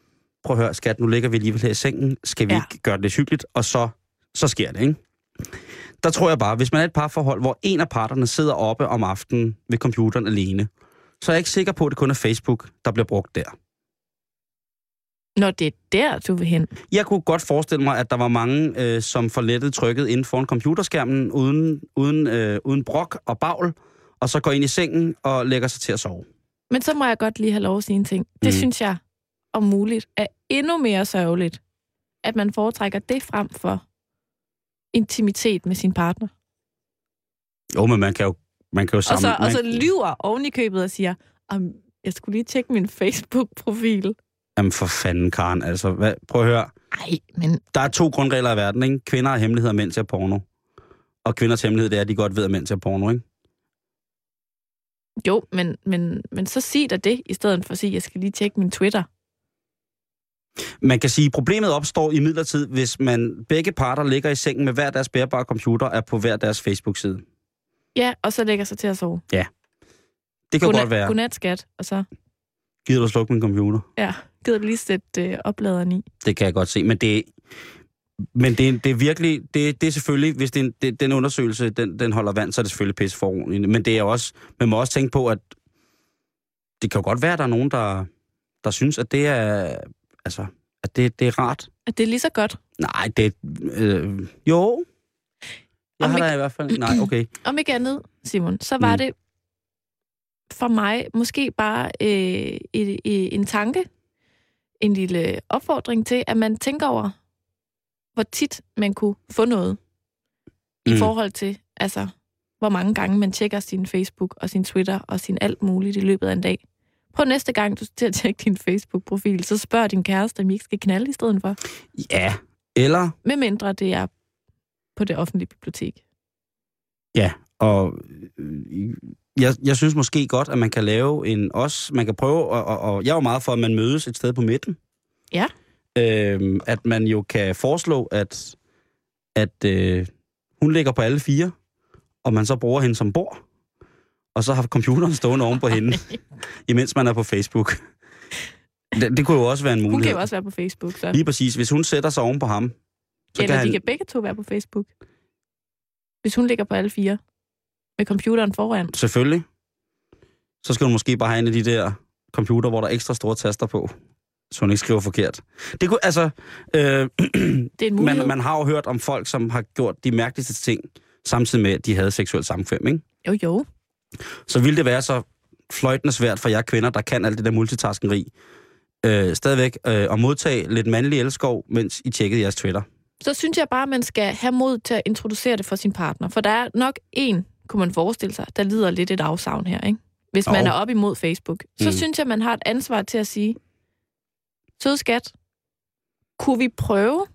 prøv at høre, skat, nu ligger vi alligevel her i sengen. Skal vi ja. ikke gøre det lidt hyggeligt? Og så, så sker det, ikke? Der tror jeg bare, hvis man er et parforhold, hvor en af parterne sidder oppe om aftenen ved computeren alene, så er jeg ikke sikker på, at det kun er Facebook, der bliver brugt der. Når det er der, du vil hen. Jeg kunne godt forestille mig, at der var mange, øh, som for lettet trykket inden foran computerskærmen, uden, uden, øh, uden brok og bagl, og så går ind i sengen og lægger sig til at sove. Men så må jeg godt lige have lov at sige en ting. Det Mm. synes jeg, om muligt, er endnu mere sørgeligt, at man foretrækker det frem for intimitet med sin partner. Jo, men man kan jo, man kan jo Og sammen... så, og så man, lyver oven i købet og siger, "Am, jeg skulle lige tjekke min Facebook-profil. Jamen for fanden, Karen. Altså, hvad, prøv at høre. Nej, men Der er to grundregler i verden, ikke? Kvinder har hemmeligheder, mænd ser porno. Og kvinders hemmelighed, det er, at de godt ved, at mænd ser porno, ikke? jo, men, men, men så sig da det, i stedet for at sige, jeg skal lige tjekke min Twitter. Man kan sige, at problemet opstår i midlertid, hvis man begge parter ligger i sengen med hver deres bærbare computer er på hver deres Facebook-side. Ja, og så lægger sig til at sove. Det kan Godnat, godt være. Godnat, skat. Og så, Gider du slukke min computer? ja, gider du lige sætte øh, opladeren i. Det kan jeg godt se, men det, men det, det er virkelig, det, det er selvfølgelig, hvis det, det, den undersøgelse, den, den holder vand, så er det selvfølgelig pisse for ordentligt. Men det er også, man må også tænke på, at det kan jo godt være, at der er nogen, der, der synes, at det er, altså, at det, det er rart. At det er lige så godt. Nej, det, øh, jo, Jeg har ikke- da i hvert fald... Nej, okay. *clears throat* Om ikke andet, Simon, så var Mm. det for mig måske bare øh, et, en tanke, en lille opfordring til, at man tænker over, hvor tit man kunne få noget i Mm. forhold til, altså, hvor mange gange man tjekker sin Facebook og sin Twitter og sin alt muligt i løbet af en dag. Prøv næste gang, du til at tjekke din Facebook-profil, så spørg din kæreste, om I ikke skal knalde i stedet for. Ja, eller... Medmindre det er på det offentlige bibliotek. Ja, og øh, jeg, jeg synes måske godt, at man kan lave en også, man kan prøve, og, og, og jeg er jo meget for, at man mødes et sted på midten. Ja. Øhm, at man jo kan foreslå, at, at øh, hun ligger på alle fire, og man så bruger hende som bord, og så har computeren stående oven på hende, *laughs* imens man er på Facebook. Det, det kunne jo også være en mulighed. Hun kan jo også være på Facebook, så. Lige præcis. Hvis hun sætter sig oven på ham, så Eller han... de kan begge to være på Facebook. Hvis hun ligger på alle fire. Med computeren foran. Selvfølgelig. Så skal hun måske bare have en af de der computer, hvor der er ekstra store taster på, så hun ikke skriver forkert. Det kunne, altså, øh, *clears throat* Det er en mulighed. man, man har jo hørt om folk, som har gjort de mærkeligste ting, samtidig med, at de havde seksuelt samkvem, ikke? Jo, jo. Så ville det være så fløjtende svært for jer kvinder, der kan alt det der multitaskeri, øh, stadigvæk øh, at modtage lidt mandlig elskov, mens I tjekkede jeres Twitter. Så synes jeg bare, at man skal have mod til at introducere det for sin partner. For der er nok en, kunne man forestille sig, der lider lidt et afsavn her, ikke? Hvis man Jo. er op imod Facebook. Så Mm. synes jeg, man har et ansvar til at sige, sød skat, kunne vi prøve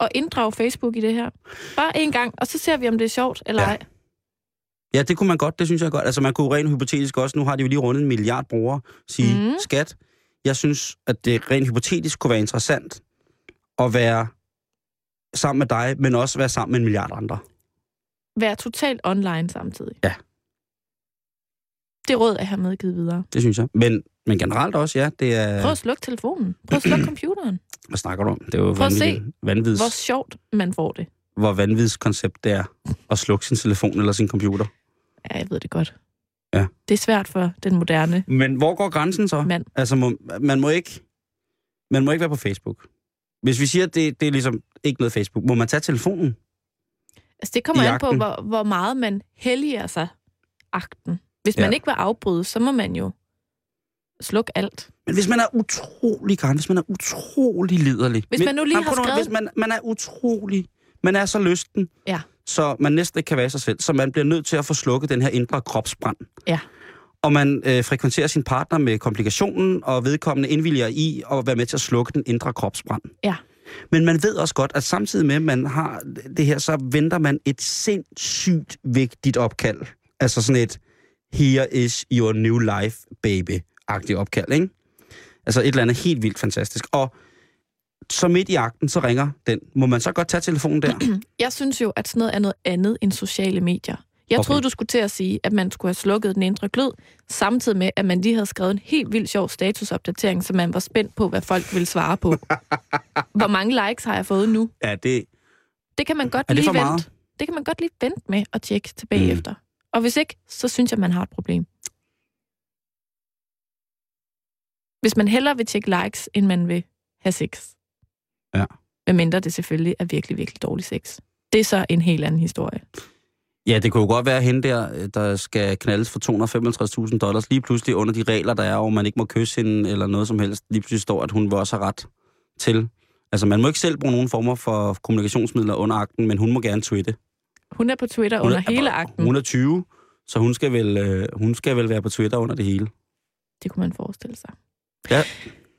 at inddrage Facebook i det her? Bare en gang, og så ser vi, om det er sjovt eller Ja. ej. Ja, det kunne man godt, det synes jeg godt. Altså man kunne rent hypotetisk også, nu har de jo lige rundet en milliard brugere, sige, mm. skat, jeg synes, at det rent hypotetisk kunne være interessant at være sammen med dig, men også være sammen med en milliard andre. Være totalt online samtidig. Ja. Det råd er hermed givet videre. Det synes jeg. Men, men generelt også, ja, det er... Prøv at slukke telefonen. Prøv at slukke *clears throat* computeren. Hvad snakker du om? Det er jo Prøv at se, vanvids, Hvor sjovt man får det. hvor vanvids koncept det er at slukke sin telefon eller sin computer. Ja, jeg ved det godt. Ja. Det er svært for den moderne Men hvor går grænsen så? mand. Altså, må, man, må ikke, man må ikke være på Facebook. Hvis vi siger, at det, det er ligesom ikke noget Facebook, må man tage telefonen? Altså, det kommer an på, hvor, hvor meget man helliger sig akten. Hvis Ja. man ikke vil afbryde, så må man jo slukke alt. Men hvis man er utrolig græn, hvis man er utrolig liderlig. Hvis man nu lige Nej, har skrevet- Hvis man, man er utrolig, man er så lysten, Ja. så man næsten ikke kan være sig selv, så man bliver nødt til at få slukket den her indre kropsbrand. Ja. Og man øh, frekventerer sin partner med komplikationen, og vedkommende indvilliger i at være med til at slukke den indre kropsbrand. Ja. Men man ved også godt, at samtidig med, at man har det her, så venter man et sindssygt vigtigt opkald. Altså sådan et, here is your new life, baby-agtigt opkald, ikke? Altså et eller andet helt vildt fantastisk. Og så midt i akten, så ringer den. Må man så godt tage telefonen der? *clears throat* Jeg synes jo, at sådan noget er noget andet end sociale medier. Jeg Okay. troede, du skulle til at sige, at man skulle have slukket den indre glød, samtidig med, at man lige havde skrevet en helt vildt sjov statusopdatering, så man var spændt på, hvad folk ville svare på. *laughs* Hvor mange likes har jeg fået nu? Ja, det, Det kan man godt er lige vente. meget? Det kan man godt lige vente med at tjekke tilbage mm. efter. Og hvis ikke, så synes jeg, man har et problem. Hvis man hellere vil tjekke likes, end man vil have sex. Ja. Medmindre det selvfølgelig er virkelig, virkelig dårlig sex. Det er så en helt anden historie. Ja, det kunne jo godt være hende der, der skal knaldes for 255.000 dollars, lige pludselig under de regler, der er, hvor man ikke må kysse hende eller noget som helst. Lige pludselig står, at hun vil også have ret til. Altså, man må ikke selv bruge nogen former for kommunikationsmidler under akten, men hun må gerne tweete. Hun er på Twitter Hun under er- hele akten. Hun er 20, så hun skal vel, øh, hun skal vel være på Twitter under det hele. Det kunne man forestille sig. Ja.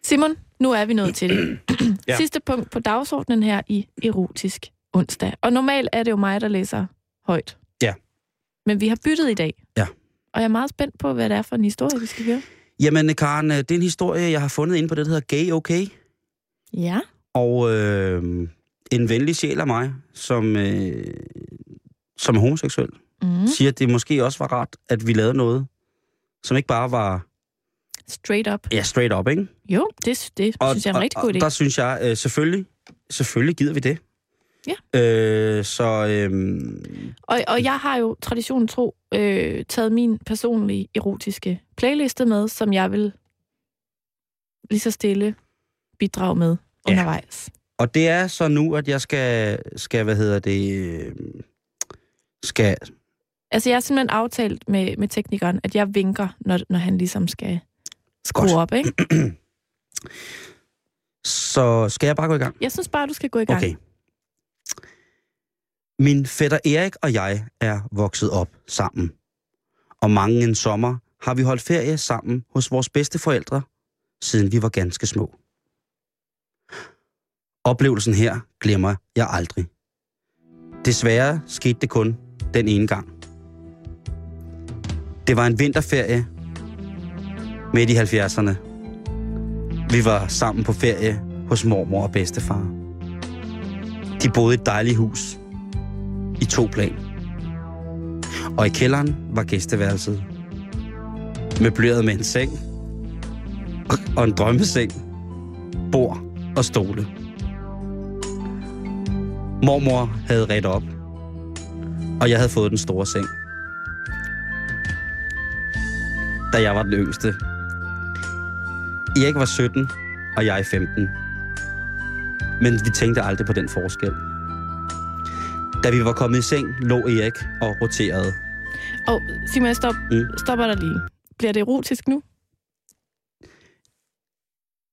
Simon, nu er vi nået til det. *clears throat* Ja. Sidste punkt på dagsordenen her i Erotisk onsdag. Og normalt er det jo mig, der læser højt. Men vi har byttet i dag. Ja. Og jeg er meget spændt på, hvad det er for en historie, vi skal høre. Jamen, Karen, øh, det er en historie, jeg har fundet inde på det, der hedder Gay Okay. Ja. Og øh, en venlig sjæl af mig, som, øh, som er homoseksuel, Mm. siger, at det måske også var rart, at vi lavede noget, som ikke bare var Straight up. ja, straight up, ikke? Jo, det, det og, synes jeg er en rigtig god og, idé. der synes jeg, øh, selvfølgelig, selvfølgelig gider vi det. Ja. Øh, så øh, Og, og jeg har jo traditionen tro øh, taget min personlige erotiske playliste med, som jeg vil lige så stille bidrage med Ja. undervejs. og det er så nu, at jeg skal, skal hvad hedder det, øh, skal... Altså, jeg har simpelthen aftalt med, med teknikeren, at jeg vinker, når, når han ligesom skal skrue Godt. op, ikke? *clears throat* Så skal jeg bare gå i gang? Jeg synes bare, du skal gå i gang. Okay. Min fætter Erik og jeg er vokset op sammen. Og mange en sommer har vi holdt ferie sammen hos vores bedsteforældre, siden vi var ganske små. Oplevelsen her glemmer jeg aldrig. Desværre skete det kun den ene gang. Det var en vinterferie midt i 70'erne. Vi var sammen på ferie hos mormor og bedstefar. De boede i et dejligt hus i to plan. Og i kælderen var gæsteværelset. Møbleret med en seng og en drømmeseng, bord og stole. Mormor havde ret op, og jeg havde fået den store seng. Da jeg var den yngste. Erik var 17, og jeg 15. Men vi tænkte aldrig på den forskel. Da vi var kommet i seng, lå Erik og roterede. Og Simon, jeg stop, Mm. stopper dig lige. Bliver det erotisk nu?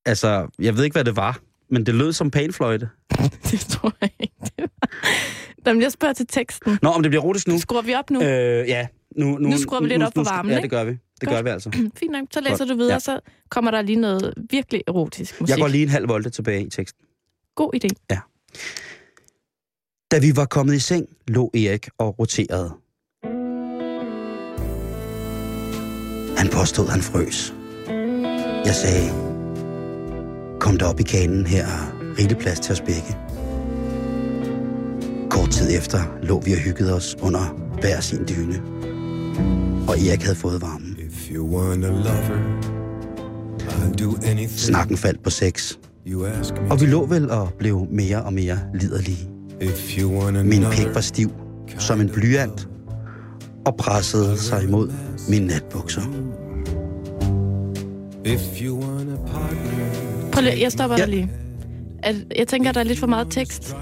Altså, jeg ved ikke, hvad det var, men det lød som panfløjte. *laughs* Det tror jeg ikke. Det var... Jamen, jeg spørger til teksten. Nå, om det bliver rotisk nu? Skruer vi op nu? Øh, ja. Nu, nu, Nu skruer vi lidt op for skru- varmen, Ja, det gør vi. Det Godt. gør vi altså. *clears throat* Fint nok, så læser Godt. du videre, Ja. så kommer der lige noget virkelig erotisk musik. Jeg går lige en halv volte tilbage i teksten. God idé. Da vi var kommet i seng, lå Erik og roterede. Han påstod, han frøs. Jeg sagde, kom der op i kanen, her er rigelig plads til os begge. Kort tid efter lå vi og hyggede os under hver sin dyne. Og Erik havde fået varmen. If you want a lover, I'll do anything Snakken faldt på sex, og vi lå vel og blev mere og mere liderlige. Min pik var stiv som en blyant og pressede sig imod mine natbukser. Prøv lige, jeg stopper Ja. dig lige. At, jeg tænker, der er lidt for meget tekst.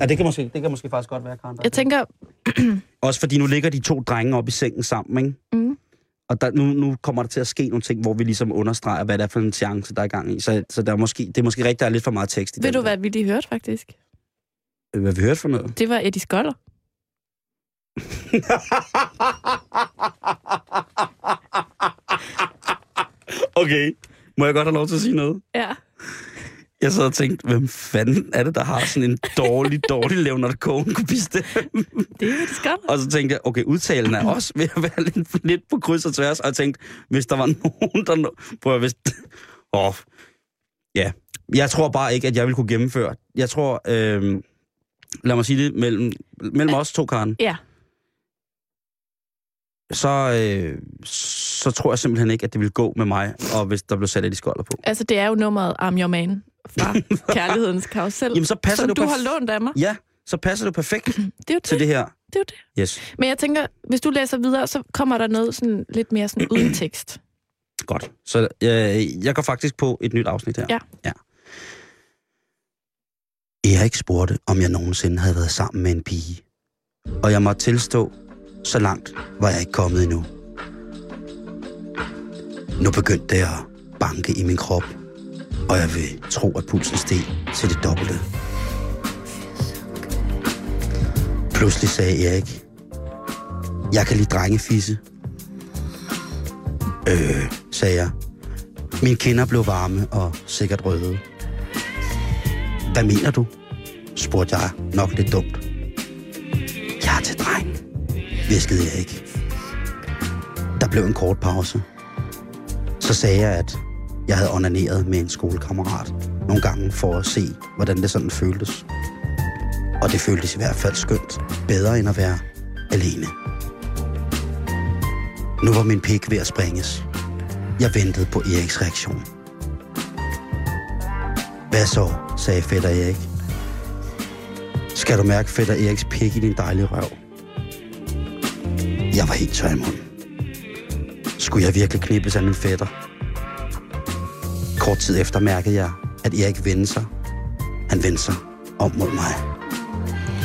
Ja, det kan måske, det kan måske faktisk godt være, Karen. Jeg tænker, *clears throat* Også fordi nu ligger de to drenge op i sengen sammen, ikke? mm, Og der, nu, nu kommer der til at ske nogle ting, hvor vi ligesom understreger, hvad det er for en chance, der er i gang i. Så, så der er måske, det er måske rigtigt, der er lidt for meget tekst i ved du, der. hvad vi lige hørte faktisk? Hvad vi hørte for noget? Det var Eddie Skoller. *laughs* Okay. Må jeg godt have lov til at sige noget? Ja. Jeg sad og tænkte, hvem fanden er det, der har sådan en dårlig, *laughs* dårlig Leonard Cohen kopiste? Det er Eddie Skoller. Og så tænkte jeg, okay, udtalen er *laughs* også ved at være lidt, lidt på kryds og tværs. Og jeg tænkte, hvis der var nogen, der... nå- Prøv at hvis... Åh, oh, ja. Jeg tror bare ikke, at jeg vil kunne gennemføre. Jeg tror, øh, lad mig sige det, mellem, mellem os to, Karen, Ja. så, øh, så tror jeg simpelthen ikke, at det vil gå med mig, og hvis der blev sat et i skolder på. Altså, det er jo nummeret I'm Your Man fra *laughs* Kærlighedens Karusel, Jamen, så passer som det du har lånt af mig. Ja, så passer det perfekt *clears throat* Det er jo til det. det her. det, er jo det. Yes, Men jeg tænker, hvis du læser videre, så kommer der noget sådan lidt mere sådan uden *clears throat* tekst. godt. Så øh, jeg går faktisk på et nyt afsnit her. Ja. ja. Erik spurgte, om jeg nogensinde havde været sammen med en pige. Og jeg måtte tilstå, så langt var jeg ikke kommet endnu. Nu begyndte det at banke i min krop, og jeg vil tro, at pulsen steg til det dobbelte. Pludselig sagde Erik, jeg kan lide drengefisse. Øh, sagde jeg. Mine kinder blev varme og sikkert røde. Hvad mener du? spurgte jeg nok lidt dumt. Jeg er til dreng, viskede jeg ikke. Der blev en kort pause. Så sagde jeg, at jeg havde onaneret med en skolekammerat nogle gange for at se, hvordan det sådan føltes. Og det føltes i hvert fald skønt. Bedre end at være alene. Nu var min pik ved at springes. Jeg ventede på Eriks reaktion. Hvad så, sagde fætter Erik. Skal du mærke fætter Eriks pik i din dejlige røv? Jeg var helt tør i munden. Skulle jeg virkelig knippes af min fætter? Kort tid efter mærkede jeg, at Erik vendte sig. Han vendte sig om mod mig.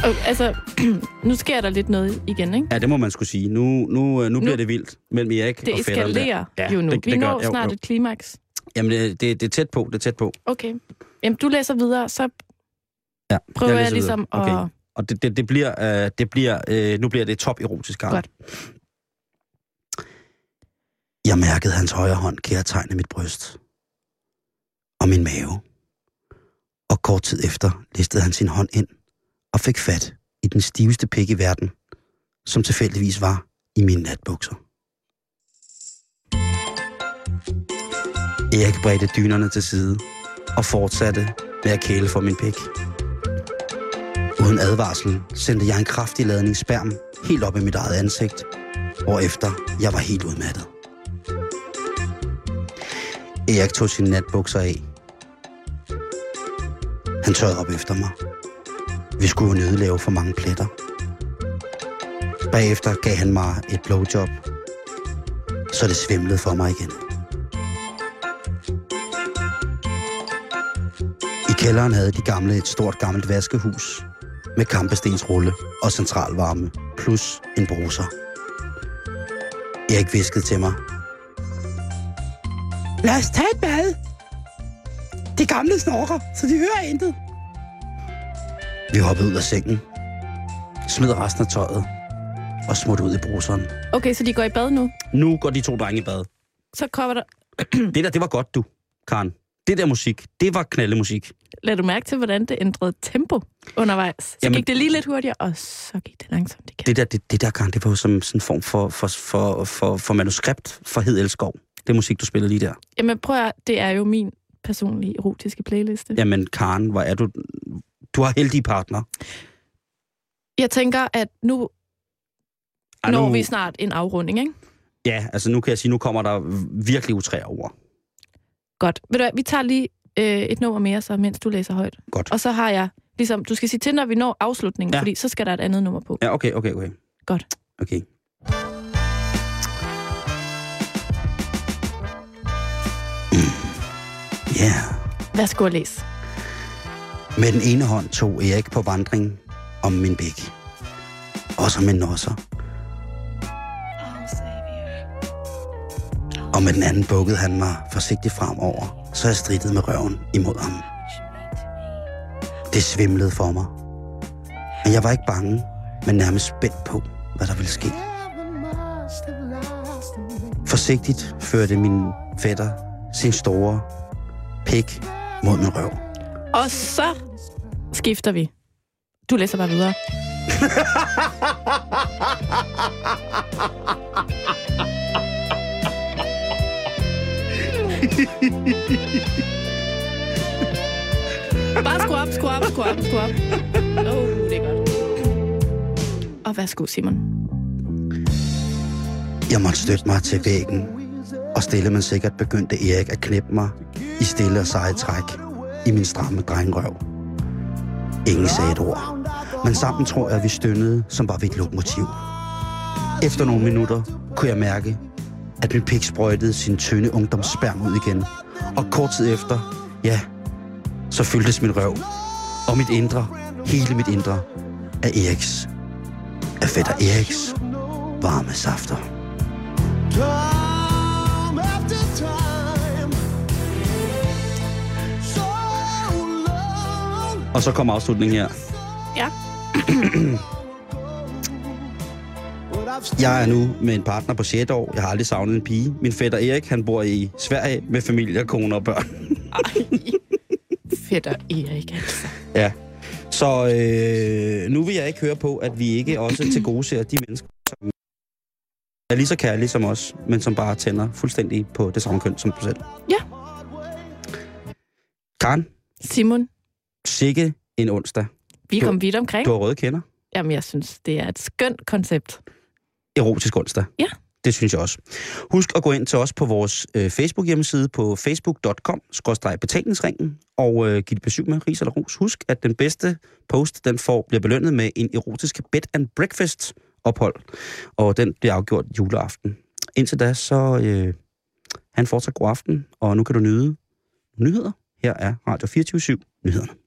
Og, altså, *clears throat* nu sker der lidt noget igen, ikke? Ja, det må man skulle sige. Nu, nu, øh, nu bliver det vildt mellem Erik Det og fætteren der. eskalerer Ja, jo nu. det- Vi det gør- når jo, snart jo. et klimaks. Jamen, det, det, det er tæt på, det er tæt på. Okay. Jamen, du læser videre, så Ja, prøver jeg, læser ligesom videre. at... Okay. Og det, det, det bliver, øh, det bliver øh, nu bliver det top erotisk, Karen. Godt. Jeg mærkede hans højre hånd kærtegne mit bryst og min mave. Og kort tid efter listede han sin hånd ind og fik fat i den stiveste pik i verden, som tilfældigvis var i mine natbukser. Erik bredte dynerne til side og fortsatte med at kæle for min pik. Uden advarsel sendte jeg en kraftig ladning sperm helt op i mit eget ansigt, efter jeg var helt udmattet. Erik tog sine natbukser af. Han tørrede op efter mig. Vi skulle jo nødlave for mange pletter. Bagefter gav han mig et blowjob, så det svimlede for mig igen. Kælderen havde de gamle et stort gammelt vaskehus med kampestensrulle og centralvarme, plus en bruser. Erik viskede til mig. Lad os tage et bad. De gamle snorker, så de hører intet. Vi hoppede ud af sengen, smed resten af tøjet og smuttede ud i bruseren. Okay, så de går i bad nu. Nu går de to drenge i bad. Så kommer der... *clears throat* Det der, det var godt, du, Karen. Det der musik, det var knaldemusik. Lad du mærke til, hvordan det ændrede tempo undervejs. Så Jamen- gik det lige lidt hurtigere, og så gik det langsomt igen. Det der, det, det der, Karen, det var jo som sådan en form for, for, for, for, for manuskript for Hed Elskov. Det musik, du spillede lige der. Jamen prøv at, det er jo min personlige erotiske playliste. Ja. Jamen, Karen, hvor er du... Du har heldige partner. Jeg tænker, at nu Ej, når nu, vi snart en afrunding, ikke? Ja, altså nu kan jeg sige, nu kommer der virkelig utræer over. Godt. Ved du hvad, vi tager lige øh, et nummer mere, så mens du læser højt. Godt. Og så har jeg, ligesom, du skal sige til, når vi når afslutningen, Ja. fordi så skal der et andet nummer på. Ja, okay, okay, okay. Godt. Okay. Ja. Yeah. Værsgo at læse. Med den ene hånd tog Erik på vandring om min bæk. Og som en nosser. Og med den anden bukkede han mig forsigtigt fremover, så jeg strittede med røven imod ham. Det svimlede for mig. Men jeg var ikke bange, men nærmest spændt på, hvad der ville ske. Forsigtigt førte min fætter sin store pik mod min røv. Og så skifter vi. Du læser bare videre. *laughs* *laughs* Bare skru op, skru op, skru op, skru op. Oh, det er godt. Og værsgo, Simon. Jeg måtte støtte mig til væggen, og stille men sikkert begyndte Erik at knæppe mig i stille og seje træk i min stramme drengrøv. Ingen sagde et ord, men sammen tror jeg, at vi stønnede, som var vi et lokomotiv. Efter nogle minutter kunne jeg mærke, at min pik sprøjtede sin tynde ungdomssperm ud igen. Og kort tid efter, ja, så fyldtes min røv og mit indre, hele mit indre, af Eriks, af fætter Eriks varme safter. Og så kommer afslutningen her. Ja. *clears throat* Jeg er nu med en partner på 6 år. Jeg har aldrig savnet en pige. Min fætter Erik, han bor i Sverige med familie, kone og børn. Fætter Erik, altså. Ja. Så øh, nu vil jeg ikke høre på, at vi ikke også til gode ser de mennesker, som er lige så kærlige som os, men som bare tænder fuldstændig på det samme køn som du selv. Ja. Karen, Simon, sikke en onsdag. vi Du- kom vidt omkring. Du har røde kender. Jamen, jeg synes, det er et skønt koncept. Erotisk onsdag. Ja. Det synes jeg også. Husk at gå ind til os på vores øh, Facebook-hjemmeside på facebook.com-betalingsringen og øh, giv det besøg med ris eller ros. Husk, at den bedste post, den får, bliver belønnet med en erotisk bed and breakfast ophold, og den bliver afgjort juleaften. Indtil da, så øh, han fortsat god aften, og nu kan du nyde nyheder. Her er Radio 24 nyhederne.